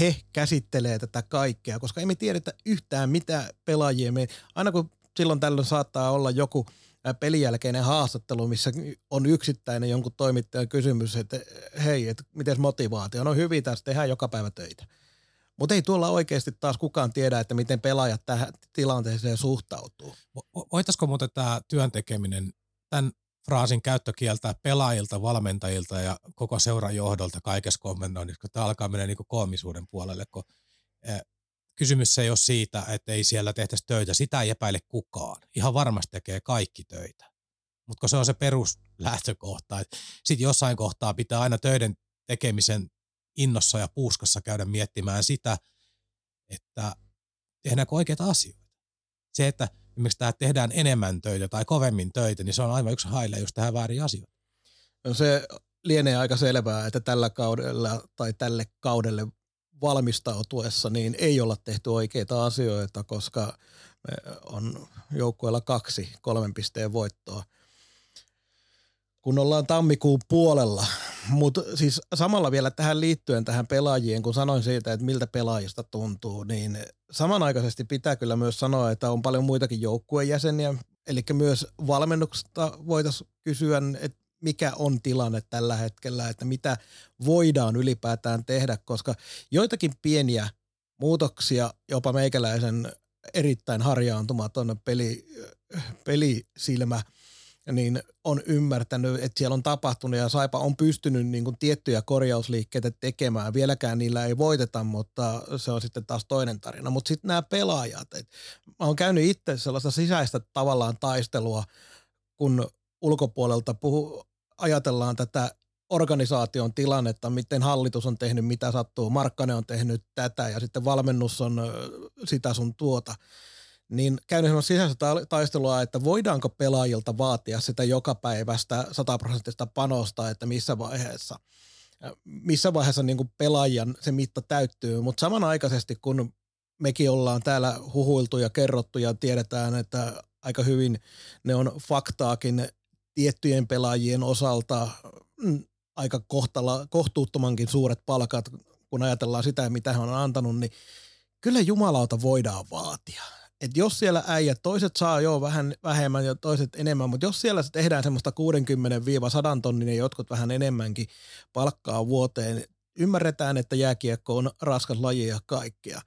he käsittelee tätä kaikkea, koska emme tiedetä yhtään mitä pelaajia me, aina kun silloin tällöin saattaa olla joku pelin jälkeinen haastattelu, missä on yksittäinen jonkun toimittajan kysymys, että hei, että miten motivaatio, no hyvin tässä tehdään joka päivä töitä. Mutta ei tuolla oikeasti taas kukaan tiedä, että miten pelaajat tähän tilanteeseen suhtautuu. Voitaisiko muuten tämä työntekeminen, tämän fraasin käyttökieltä pelaajilta, valmentajilta ja koko seuran johdolta kaikessa kommentoinnissa, kun tämä alkaa mennä niin koomisuuden puolelle, kun kysymys ei ole siitä, että ei siellä tehtäisi töitä, sitä ei epäile kukaan. Ihan varmasti tekee kaikki töitä. Mutta se on se peruslähtökohta, sitten jossain kohtaa pitää aina töiden tekemisen innossa ja puuskassa käydä miettimään sitä, että tehdäänkö oikeita asioita. Se, että esimerkiksi tämä tehdään enemmän töitä tai kovemmin töitä, niin se on aivan yksi haile, jos tehdään väärin asioita. No se lienee aika selvää, että tällä kaudella tai tälle kaudelle valmistautuessa niin ei olla tehty oikeita asioita, koska me on joukkueella kaksi kolmen pisteen voittoa – kun ollaan tammikuun puolella. Mutta siis samalla vielä tähän liittyen tähän pelaajien, kun sanoin siitä, että miltä pelaajista tuntuu, niin samanaikaisesti pitää kyllä myös sanoa, että on paljon muitakin joukkueen jäseniä. Eli myös valmennuksesta voitaisiin kysyä, että mikä on tilanne tällä hetkellä, että mitä voidaan ylipäätään tehdä, koska joitakin pieniä muutoksia, jopa meikäläisen erittäin harjaantumaton peli, pelisilmä – niin on ymmärtänyt, että siellä on tapahtunut ja Saipa on pystynyt niin kuin tiettyjä korjausliikkeitä tekemään. Vieläkään niillä ei voiteta, mutta se on sitten taas toinen tarina. Mutta sitten nämä pelaajat, että mä oon käynyt itse sellaista sisäistä tavallaan taistelua, kun ulkopuolelta puhu, ajatellaan tätä organisaation tilannetta, miten hallitus on tehnyt, mitä sattuu, Markkanen on tehnyt tätä ja sitten valmennus on sitä sun tuota – niin käynyt semmoista sisäistä taistelua, että voidaanko pelaajilta vaatia sitä joka päivästä sataprosenttista panosta, että missä vaiheessa, missä vaiheessa niin kuin pelaajan se mitta täyttyy, mutta samanaikaisesti kun mekin ollaan täällä huhuiltu ja kerrottu ja tiedetään, että aika hyvin ne on faktaakin tiettyjen pelaajien osalta mm, aika kohtala, kohtuuttomankin suuret palkat, kun ajatellaan sitä, mitä he on antanut, niin kyllä jumalauta voidaan vaatia. Että jos siellä äijät, toiset saa jo vähän vähemmän ja toiset enemmän, mutta jos siellä tehdään semmoista 60-100 tonnin ja jotkut vähän enemmänkin palkkaa vuoteen, ymmärretään, että jääkiekko on raskas laji ja kaikkea,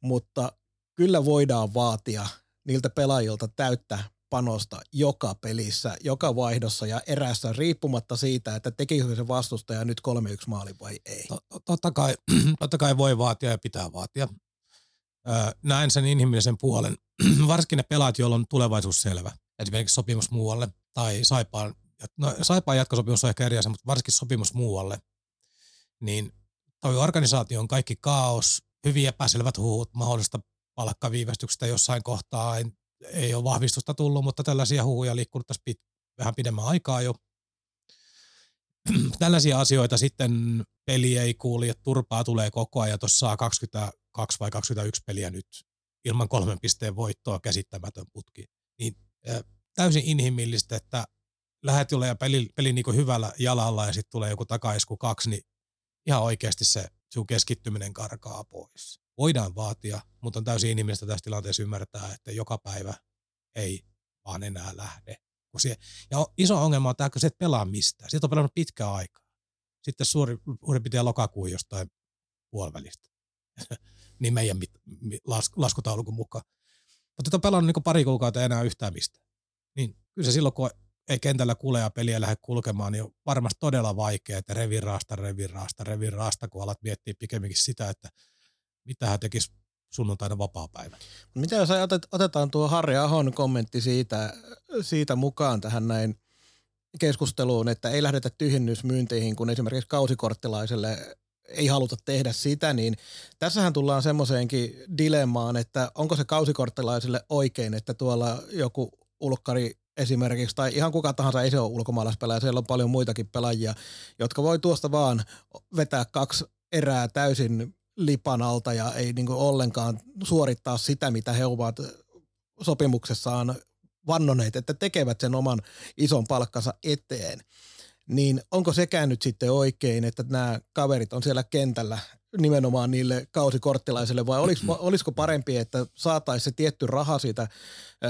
mutta kyllä voidaan vaatia niiltä pelaajilta täyttä panosta joka pelissä, joka vaihdossa ja erässä riippumatta siitä, että tekikö se vastustaja nyt 3-1 maali vai ei. Totta kai, totta kai voi vaatia ja pitää vaatia näen sen inhimillisen puolen, varsinkin ne pelaat, joilla on tulevaisuus selvä. Esimerkiksi sopimus muualle tai Saipaan, no Saipaan jatkosopimus on ehkä eri asia, mutta varsinkin sopimus muualle. Niin toi organisaatio on kaikki kaos, hyvin epäselvät huhut mahdollisesta palkkaviivästyksestä jossain kohtaa. Ei, ei ole vahvistusta tullut, mutta tällaisia huhuja liikkunut tässä pit, vähän pidemmän aikaa jo. tällaisia asioita sitten peli ei kuuli, että turpaa tulee koko ajan, tuossa saa 22 vai 21 peliä nyt ilman kolmen pisteen voittoa käsittämätön putki. Niin äh, täysin inhimillistä, että lähet ja peli, peli niin hyvällä jalalla ja sitten tulee joku takaisku kaksi, niin ihan oikeasti se sun keskittyminen karkaa pois. Voidaan vaatia, mutta on täysin inhimillistä tässä tilanteessa ymmärtää, että joka päivä ei vaan enää lähde. Se, ja iso ongelma on tämä, se et pelaa mistään. Siitä on pelannut pitkä aikaa. Sitten suuri, suurin pitää lokakuun jostain puolivälistä. niin meidän mit, las, laskutaulukon mukaan. Mutta et on pelannut niin pari kuukautta enää yhtään mistään. Niin kyllä se silloin, kun ei kentällä kulea peliä lähde kulkemaan, niin on varmasti todella vaikea, että revirasta, revirasta, revirasta, kun alat miettiä pikemminkin sitä, että mitä hän tekisi sunnuntaina vapaa-päivä. Mitä jos otetaan tuo Harri Ahon kommentti siitä, siitä mukaan tähän näin keskusteluun, että ei lähdetä tyhjennysmyynteihin, kun esimerkiksi kausikorttilaiselle ei haluta tehdä sitä, niin tässähän tullaan semmoiseenkin dilemmaan, että onko se kausikorttilaisille oikein, että tuolla joku ulkkari esimerkiksi, tai ihan kuka tahansa ei se ole ulkomaalaispelaaja, siellä on paljon muitakin pelaajia, jotka voi tuosta vaan vetää kaksi erää täysin lipan alta ja ei niin ollenkaan suorittaa sitä, mitä he ovat sopimuksessaan vannoneet, että tekevät sen oman ison palkkansa eteen. Niin onko sekään nyt sitten oikein, että nämä kaverit on siellä kentällä nimenomaan niille kausikorttilaisille vai olisiko, olisiko parempi, että saataisiin se tietty raha siitä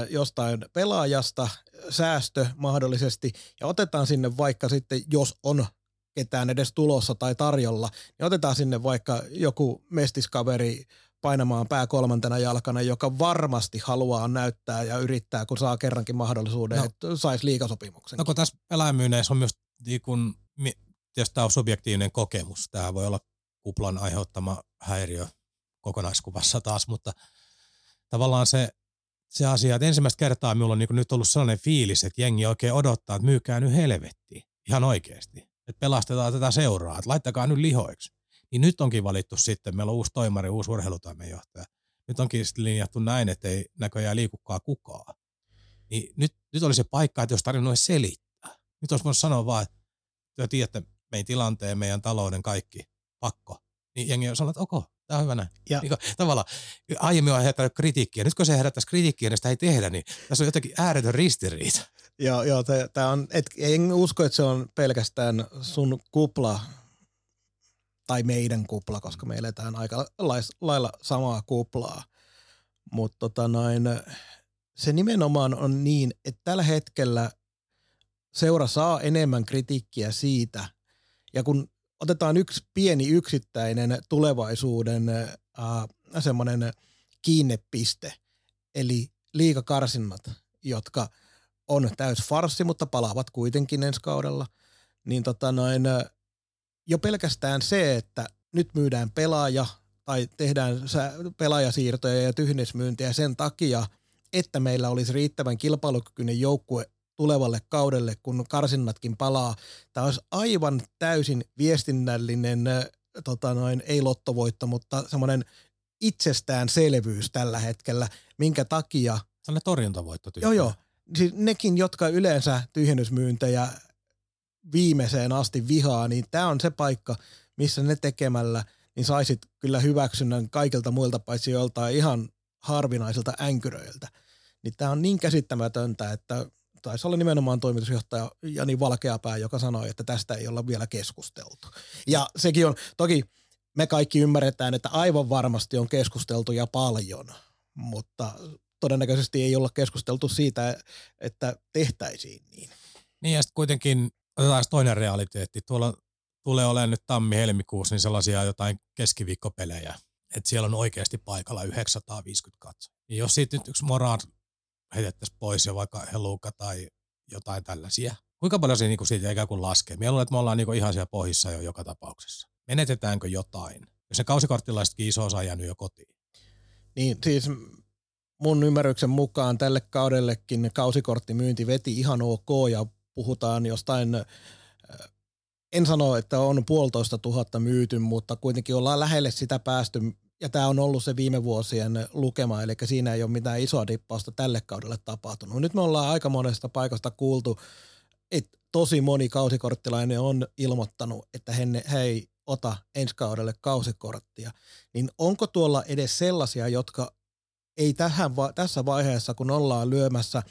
jostain pelaajasta, säästö mahdollisesti ja otetaan sinne vaikka sitten, jos on ketään edes tulossa tai tarjolla, niin otetaan sinne vaikka joku mestiskaveri painamaan pää kolmantena jalkana, joka varmasti haluaa näyttää ja yrittää, kun saa kerrankin mahdollisuuden, no, että saisi liikasopimuksen. No kun tässä eläinmyyneissä on myös, niin kun, tietysti tämä on subjektiivinen kokemus, tämä voi olla kuplan aiheuttama häiriö kokonaiskuvassa taas, mutta tavallaan se, se asia, että ensimmäistä kertaa minulla on niin nyt ollut sellainen fiilis, että jengi oikein odottaa, että myykää nyt helvettiin, ihan oikeasti että pelastetaan tätä seuraa, että laittakaa nyt lihoiksi. Niin nyt onkin valittu sitten, meillä on uusi toimari, uusi urheilutoimenjohtaja. Nyt onkin sitten linjattu näin, että ei näköjään liikukaan kukaan. Niin nyt, nyt oli se paikka, että jos tarvinnut selittää. Nyt olisi voinut sanoa vaan, että te tiedätte meidän tilanteen, meidän talouden kaikki, pakko. Niin jengi on sanonut, että ok, tämä on hyvä näin. Ja. Niin kuin, tavallaan aiemmin on herättänyt kritiikkiä. Nyt kun se herättäisi kritiikkiä, niin sitä ei tehdä, niin tässä on jotenkin ääretön ristiriita. Joo, joo tämä on, et, en usko, että se on pelkästään sun kupla tai meidän kupla, koska me eletään aika lailla samaa kuplaa. Mutta tota se nimenomaan on niin, että tällä hetkellä seura saa enemmän kritiikkiä siitä, ja kun otetaan yksi pieni yksittäinen tulevaisuuden äh, semmoinen kiinnepiste, eli liikakarsinnat, jotka – on täys farsi, mutta palaavat kuitenkin ensi kaudella, niin tota noin, jo pelkästään se, että nyt myydään pelaaja tai tehdään pelaajasiirtoja ja tyhjennysmyyntiä sen takia, että meillä olisi riittävän kilpailukykyinen joukkue tulevalle kaudelle, kun karsinnatkin palaa. Tämä olisi aivan täysin viestinnällinen, tota noin, ei lottovoitto, mutta semmoinen itsestäänselvyys tällä hetkellä, minkä takia... Sellainen torjuntavoitto Joo, joo siis nekin, jotka yleensä tyhjennysmyyntejä viimeiseen asti vihaa, niin tämä on se paikka, missä ne tekemällä niin saisit kyllä hyväksynnän kaikilta muilta paitsi joltain ihan harvinaisilta änkyröiltä. Niin tämä on niin käsittämätöntä, että taisi olla nimenomaan toimitusjohtaja Jani Valkeapää, joka sanoi, että tästä ei olla vielä keskusteltu. Ja sekin on, toki me kaikki ymmärretään, että aivan varmasti on keskusteltu ja paljon, mutta todennäköisesti ei olla keskusteltu siitä, että tehtäisiin niin. Niin ja sitten kuitenkin otetaan toinen realiteetti. Tuolla tulee olemaan nyt tammi-helmikuussa niin sellaisia jotain keskiviikkopelejä, että siellä on oikeasti paikalla 950 katsoa. Niin jos siitä nyt yksi moraan heitettäisiin pois ja vaikka heluka tai jotain tällaisia, kuinka paljon se niinku siitä ikään kuin laskee? Mieluun, että me ollaan niinku ihan siellä pohjissa jo joka tapauksessa. Menetetäänkö jotain? Jos se kausikorttilaisetkin iso osa on jäänyt jo kotiin. Niin, siis mun ymmärryksen mukaan tälle kaudellekin kausikorttimyynti veti ihan ok ja puhutaan jostain, en sano, että on puolitoista tuhatta myyty, mutta kuitenkin ollaan lähelle sitä päästy ja tämä on ollut se viime vuosien lukema, eli siinä ei ole mitään isoa dippausta tälle kaudelle tapahtunut. Nyt me ollaan aika monesta paikasta kuultu, että tosi moni kausikorttilainen on ilmoittanut, että he, he ei ota ensi kaudelle kausikorttia. Niin onko tuolla edes sellaisia, jotka ei tähän, tässä vaiheessa, kun ollaan lyömässä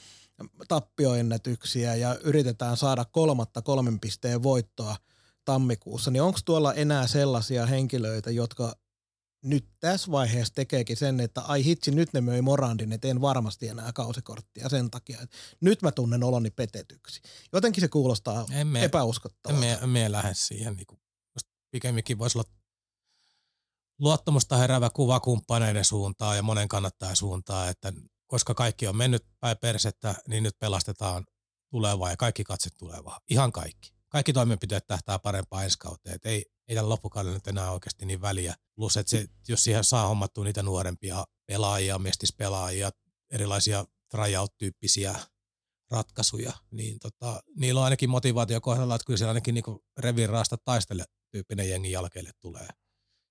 tappioennätyksiä ja yritetään saada kolmatta kolmen pisteen voittoa tammikuussa, niin onko tuolla enää sellaisia henkilöitä, jotka nyt tässä vaiheessa tekeekin sen, että ai hitsi, nyt ne möi Morandin, että en varmasti enää kausikorttia sen takia, että nyt mä tunnen oloni petetyksi. Jotenkin se kuulostaa Emme- epäuskottavalta. En me, me lähde siihen. Niin kuin, pikemminkin voisi olla luottamusta heräävä kuva kumppaneiden suuntaan ja monen kannattajan suuntaan, että koska kaikki on mennyt päin persettä, niin nyt pelastetaan tulevaa ja kaikki katse tulevaa. Ihan kaikki. Kaikki toimenpiteet tähtää parempaan ensi kauteen. Et ei, ei tällä loppukaudella nyt enää oikeasti niin väliä. Plus, että se, jos siihen saa hommattua niitä nuorempia pelaajia, mestispelaajia, erilaisia tryout-tyyppisiä ratkaisuja, niin tota, niillä on ainakin motivaatio kohdalla, että kyllä siellä ainakin niinku revin raasta taistele tyyppinen jengi jälkeelle tulee.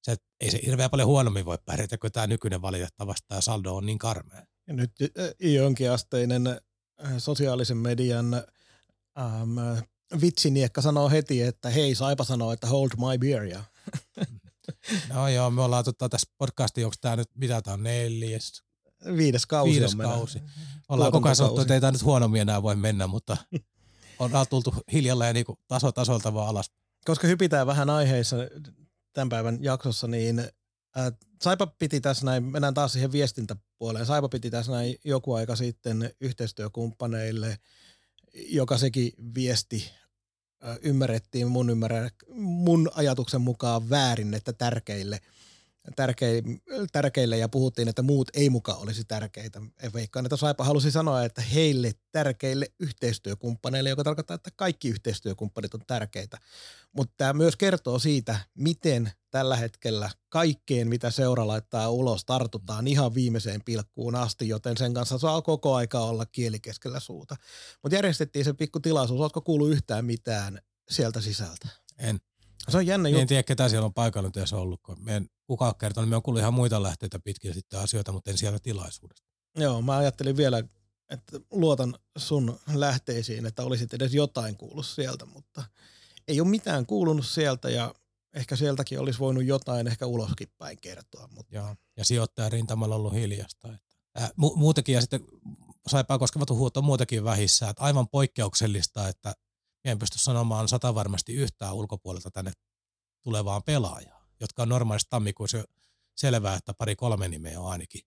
Se, ei se hirveän paljon huonommin voi pärjätä, kun tämä nykyinen valitettavasti tämä saldo on niin karmea. Ja nyt jonkinasteinen sosiaalisen median ähm, vitsiniekka sanoo heti, että hei, Saipa sanoo, että hold my beer. Ja No joo, me ollaan tota, tässä podcastin, onko tämä nyt, mitä tämä on, neljäs, viides kausi viides on mennä. kausi. Ollaan koko ajan sanottu, että ei tämä nyt huonommin enää voi mennä, mutta on tultu hiljalleen niin taso tasolta vaan alas. Koska hypitään vähän aiheissa tämän päivän jaksossa, niin äh, Saipa piti tässä näin, mennään taas siihen viestintäpuoleen, Saipa piti tässä näin joku aika sitten yhteistyökumppaneille, joka sekin viesti äh, ymmärrettiin mun, ymmärrä, mun ajatuksen mukaan väärin, että tärkeille, tärkeille, ja puhuttiin, että muut ei mukaan olisi tärkeitä. Veikkaan, että Saipa halusi sanoa, että heille tärkeille yhteistyökumppaneille, joka tarkoittaa, että kaikki yhteistyökumppanit on tärkeitä. Mutta tämä myös kertoo siitä, miten tällä hetkellä kaikkeen, mitä seura laittaa ulos, tartutaan ihan viimeiseen pilkkuun asti, joten sen kanssa saa koko aika olla kieli keskellä suuta. Mutta järjestettiin se pikku tilaisuus. Oletko kuullut yhtään mitään sieltä sisältä? En. Se on jännä En juttu. tiedä, ketä siellä on paikalla nyt edes ollut. Kun me en kukaan kertonut. Me on kuullut ihan muita lähteitä pitkin sitten asioita, mutta en siellä tilaisuudesta. Joo, mä ajattelin vielä, että luotan sun lähteisiin, että olisit edes jotain kuullut sieltä, mutta ei ole mitään kuulunut sieltä ja ehkä sieltäkin olisi voinut jotain ehkä uloskin päin kertoa. Mutta Joo. Ja sijoittaja rintamalla on ollut hiljasta. Että, ää, mu- muutenkin, ja sitten saipaa koskevat huut on muutenkin vähissä. Että aivan poikkeuksellista, että en pysty sanomaan sata varmasti yhtään ulkopuolelta tänne tulevaan pelaajaan, jotka on normaalisti tammikuussa jo selvää, että pari-kolme nimeä on ainakin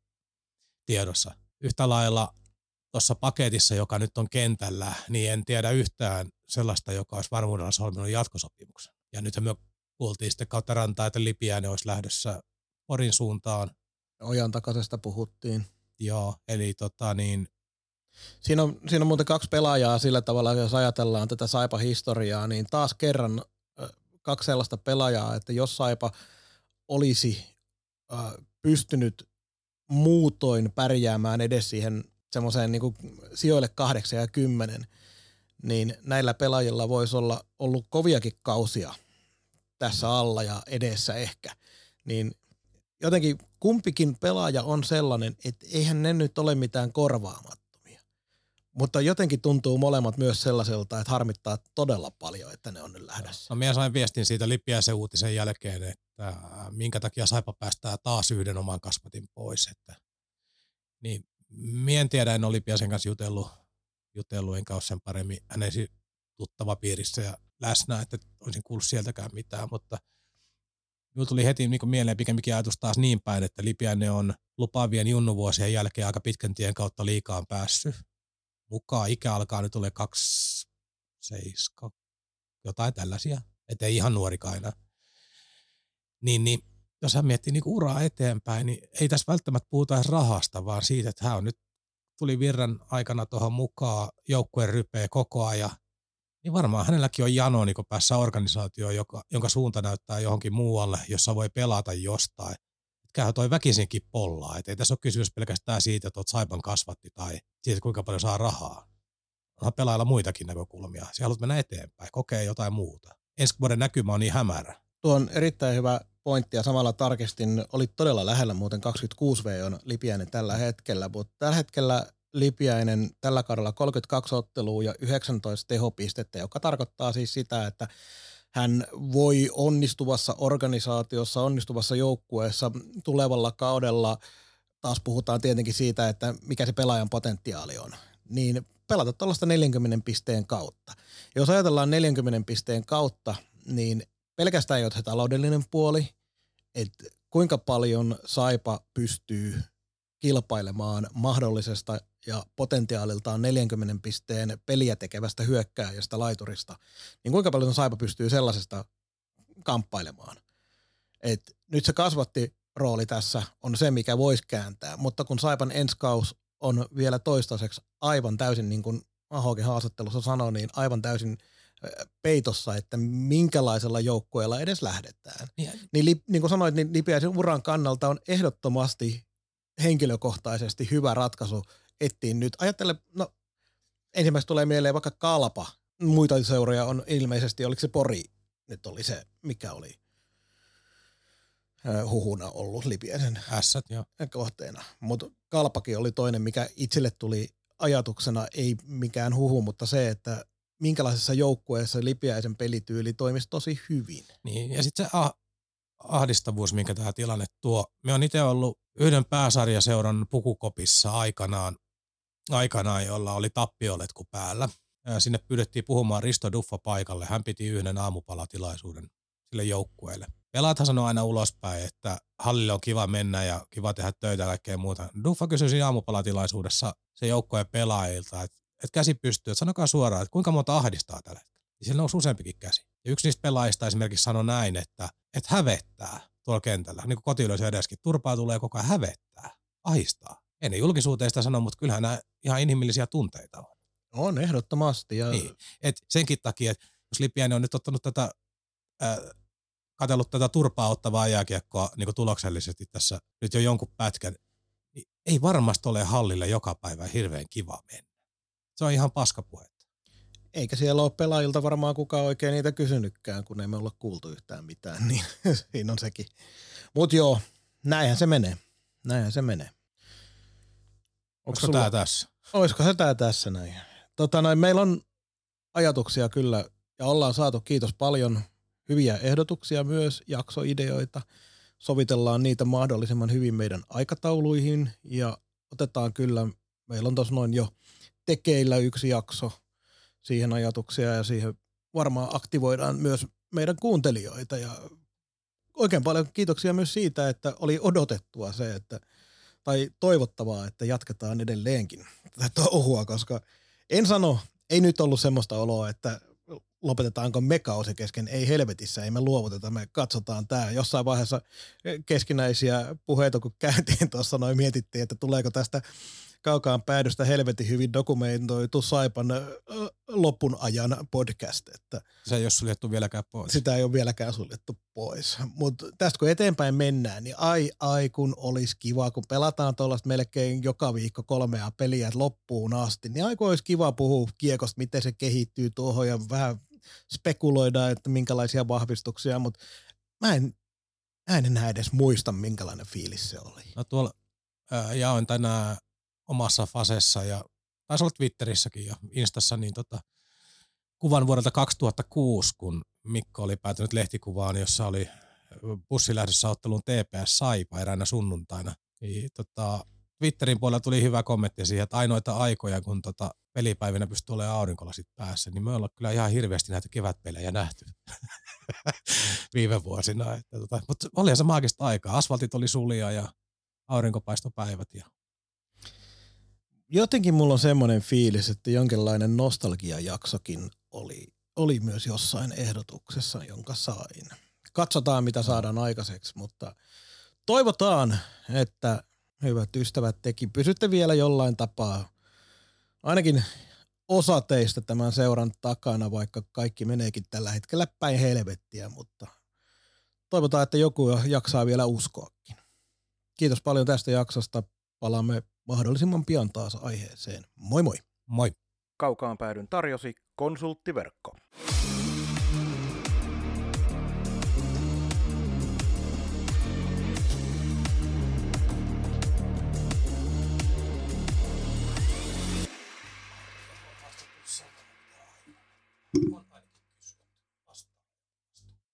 tiedossa. Yhtä lailla tuossa paketissa, joka nyt on kentällä, niin en tiedä yhtään sellaista, joka olisi varmuudella solminut jatkosopimuksen. Ja nythän me kuultiin sitten kautta rantaa, että Lipiäinen olisi lähdössä Porin suuntaan. ojan takaisesta puhuttiin. Joo, eli tota niin, Siinä on, siinä on muuten kaksi pelaajaa sillä tavalla, jos ajatellaan tätä Saipa-historiaa, niin taas kerran kaksi sellaista pelaajaa, että jos Saipa olisi pystynyt muutoin pärjäämään edes siihen semmoiseen niin sijoille kahdeksan ja kymmenen, niin näillä pelaajilla voisi olla ollut koviakin kausia tässä alla ja edessä ehkä. Niin jotenkin kumpikin pelaaja on sellainen, että eihän ne nyt ole mitään korvaamattomia. Mutta jotenkin tuntuu molemmat myös sellaiselta, että harmittaa todella paljon, että ne on nyt lähdössä. no minä sain viestin siitä Lipiäisen uutisen jälkeen, että minkä takia Saipa päästää taas yhden oman kasvatin pois. Että, niin, minä en tiedä, en ole Lipiäisen kanssa jutellut, jutellut enkä ole sen paremmin hänen tuttava piirissä ja läsnä, että olisin kuullut sieltäkään mitään, mutta Minulla tuli heti niin mieleen pikemminkin ajatus taas niin päin, että Lipiäinen on lupaavien junnuvuosien jälkeen aika pitkän tien kautta liikaan päässyt mukaan. Ikä alkaa nyt ole kaksi, seiska, jotain tällaisia, ettei ihan nuorikaan enää. Niin, niin jos hän miettii niin uraa eteenpäin, niin ei tässä välttämättä puhuta edes rahasta, vaan siitä, että hän on nyt tuli virran aikana tuohon mukaan, joukkueen rypeä koko ajan, niin varmaan hänelläkin on jano niin päässä organisaatioon, joka, jonka suunta näyttää johonkin muualle, jossa voi pelata jostain. Kyllähän toi väkisinkin pollaa. Et ei tässä ole kysymys pelkästään siitä, että olet Saipan kasvatti tai siitä, kuinka paljon saa rahaa. Onhan pelaajalla muitakin näkökulmia. Sä haluat mennä eteenpäin, kokee jotain muuta. Ensi vuoden näkymä on niin hämärä. Tuo on erittäin hyvä pointti ja samalla tarkistin, oli todella lähellä muuten 26V on Lipiäinen tällä hetkellä, mutta tällä hetkellä Lipiäinen tällä kaudella 32 ottelua ja 19 tehopistettä, joka tarkoittaa siis sitä, että hän voi onnistuvassa organisaatiossa, onnistuvassa joukkueessa tulevalla kaudella, taas puhutaan tietenkin siitä, että mikä se pelaajan potentiaali on. niin pelata tuollaista 40 pisteen kautta. Jos ajatellaan 40 pisteen kautta, niin pelkästään ole taloudellinen puoli, että kuinka paljon Saipa pystyy kilpailemaan mahdollisesta ja potentiaaliltaan 40 pisteen peliä tekevästä hyökkääjästä laiturista, niin kuinka paljon Saipa pystyy sellaisesta kamppailemaan. Et nyt se kasvatti rooli tässä on se, mikä voisi kääntää, mutta kun Saipan enskaus on vielä toistaiseksi aivan täysin, niin kuin Ahokin haastattelussa sanoi, niin aivan täysin peitossa, että minkälaisella joukkueella edes lähdetään. Niin, niin, niin kuin sanoit, niin Lipiäisen uran kannalta on ehdottomasti henkilökohtaisesti hyvä ratkaisu etsiä nyt. Ajattele, no ensimmäistä tulee mieleen vaikka Kalpa. Muita seuroja on ilmeisesti, oliko se Pori nyt oli se, mikä oli huhuna ollut Lipiäisen Ässät, joo. kohteena. Mutta Kalpakin oli toinen, mikä itselle tuli ajatuksena, ei mikään huhu, mutta se, että minkälaisessa joukkueessa Lipiäisen pelityyli toimisi tosi hyvin. Niin, ja sitten se ah- ahdistavuus, minkä tämä tilanne tuo. Me on itse ollut yhden pääsarjaseuran pukukopissa aikanaan, aikanaan jolla oli tappioletku päällä. Sinne pyydettiin puhumaan Risto Duffa paikalle. Hän piti yhden aamupalatilaisuuden sille joukkueelle. Pelaathan sanoi aina ulospäin, että hallille on kiva mennä ja kiva tehdä töitä ja kaikkea muuta. Duffa kysyi siinä aamupalatilaisuudessa se joukkueen pelaajilta, että, että käsi pystyy, että sanokaa suoraan, että kuinka monta ahdistaa tällä hetkellä. Ja siellä nousi useampikin käsi. Ja yksi niistä pelaajista esimerkiksi sanoi näin, että, että hävettää tuolla kentällä, niin kuin kotiylössä edeskin. Turpaa tulee koko ajan hävettää, ahistaa. En ne julkisuuteen sitä sano, mutta kyllähän nämä ihan inhimillisiä tunteita on. On ehdottomasti. Ja... Niin. Et senkin takia, että jos Lipiäinen on nyt ottanut tätä äh, katsellut tätä turpaa ottavaa jääkiekkoa niin tuloksellisesti tässä nyt jo jonkun pätkän, niin ei varmasti ole hallille joka päivä hirveän kiva mennä. Se on ihan paskapuhetta. Eikä siellä ole pelaajilta varmaan kukaan oikein niitä kysynytkään, kun ei me olla kuultu yhtään mitään, niin siinä on sekin. Mutta joo, näinhän se menee. Näinhän se menee. Onko sulla... tämä tässä? Olisiko se tämä tässä näin? Tota noin, meillä on ajatuksia kyllä ja ollaan saatu, kiitos paljon, hyviä ehdotuksia myös, jaksoideoita. Sovitellaan niitä mahdollisimman hyvin meidän aikatauluihin ja otetaan kyllä, meillä on tuossa noin jo tekeillä yksi jakso siihen ajatuksia ja siihen varmaan aktivoidaan myös meidän kuuntelijoita ja oikein paljon kiitoksia myös siitä, että oli odotettua se, että tai toivottavaa, että jatketaan edelleenkin tätä touhua, koska en sano, ei nyt ollut semmoista oloa, että lopetetaanko me kausi kesken, ei helvetissä, ei me luovuteta, me katsotaan tämä. Jossain vaiheessa keskinäisiä puheita, kun käytiin tuossa noin, mietittiin, että tuleeko tästä kaukaan päädystä helvetin hyvin dokumentoitu Saipan lopun ajan podcast. Että se ei ole suljettu vieläkään pois. Sitä ei ole vieläkään suljettu pois. Mutta tästä kun eteenpäin mennään, niin ai ai kun olisi kiva, kun pelataan tuollaista melkein joka viikko kolmea peliä loppuun asti, niin ai kun olisi kiva puhua kiekosta, miten se kehittyy tuohon ja vähän spekuloida, että minkälaisia vahvistuksia, mutta mä en, mä en enää edes muista, minkälainen fiilis se oli. No tuolla ää, jaoin tänään omassa fasessa ja taisi olla Twitterissäkin ja Instassa niin tota, kuvan vuodelta 2006, kun Mikko oli päätynyt lehtikuvaan, jossa oli bussilähdössä otteluun TPS Saipa eräänä sunnuntaina. Niin, tota, Twitterin puolella tuli hyvä kommentti siihen, että ainoita aikoja, kun tota pelipäivinä pystyy olemaan aurinkolasit päässä, niin me ollaan kyllä ihan hirveästi näitä kevätpelejä nähty viime vuosina. Että tota, mutta oli se maagista aikaa. Asfaltit oli sulia ja aurinkopaistopäivät ja jotenkin mulla on semmoinen fiilis, että jonkinlainen nostalgiajaksokin oli, oli myös jossain ehdotuksessa, jonka sain. Katsotaan, mitä saadaan aikaiseksi, mutta toivotaan, että hyvät ystävät teki, pysytte vielä jollain tapaa, ainakin osa teistä tämän seuran takana, vaikka kaikki meneekin tällä hetkellä päin helvettiä, mutta toivotaan, että joku jaksaa vielä uskoakin. Kiitos paljon tästä jaksosta. Palaamme mahdollisimman pian taas aiheeseen. Moi moi! Moi! Kaukaan päädyn tarjosi konsulttiverkko.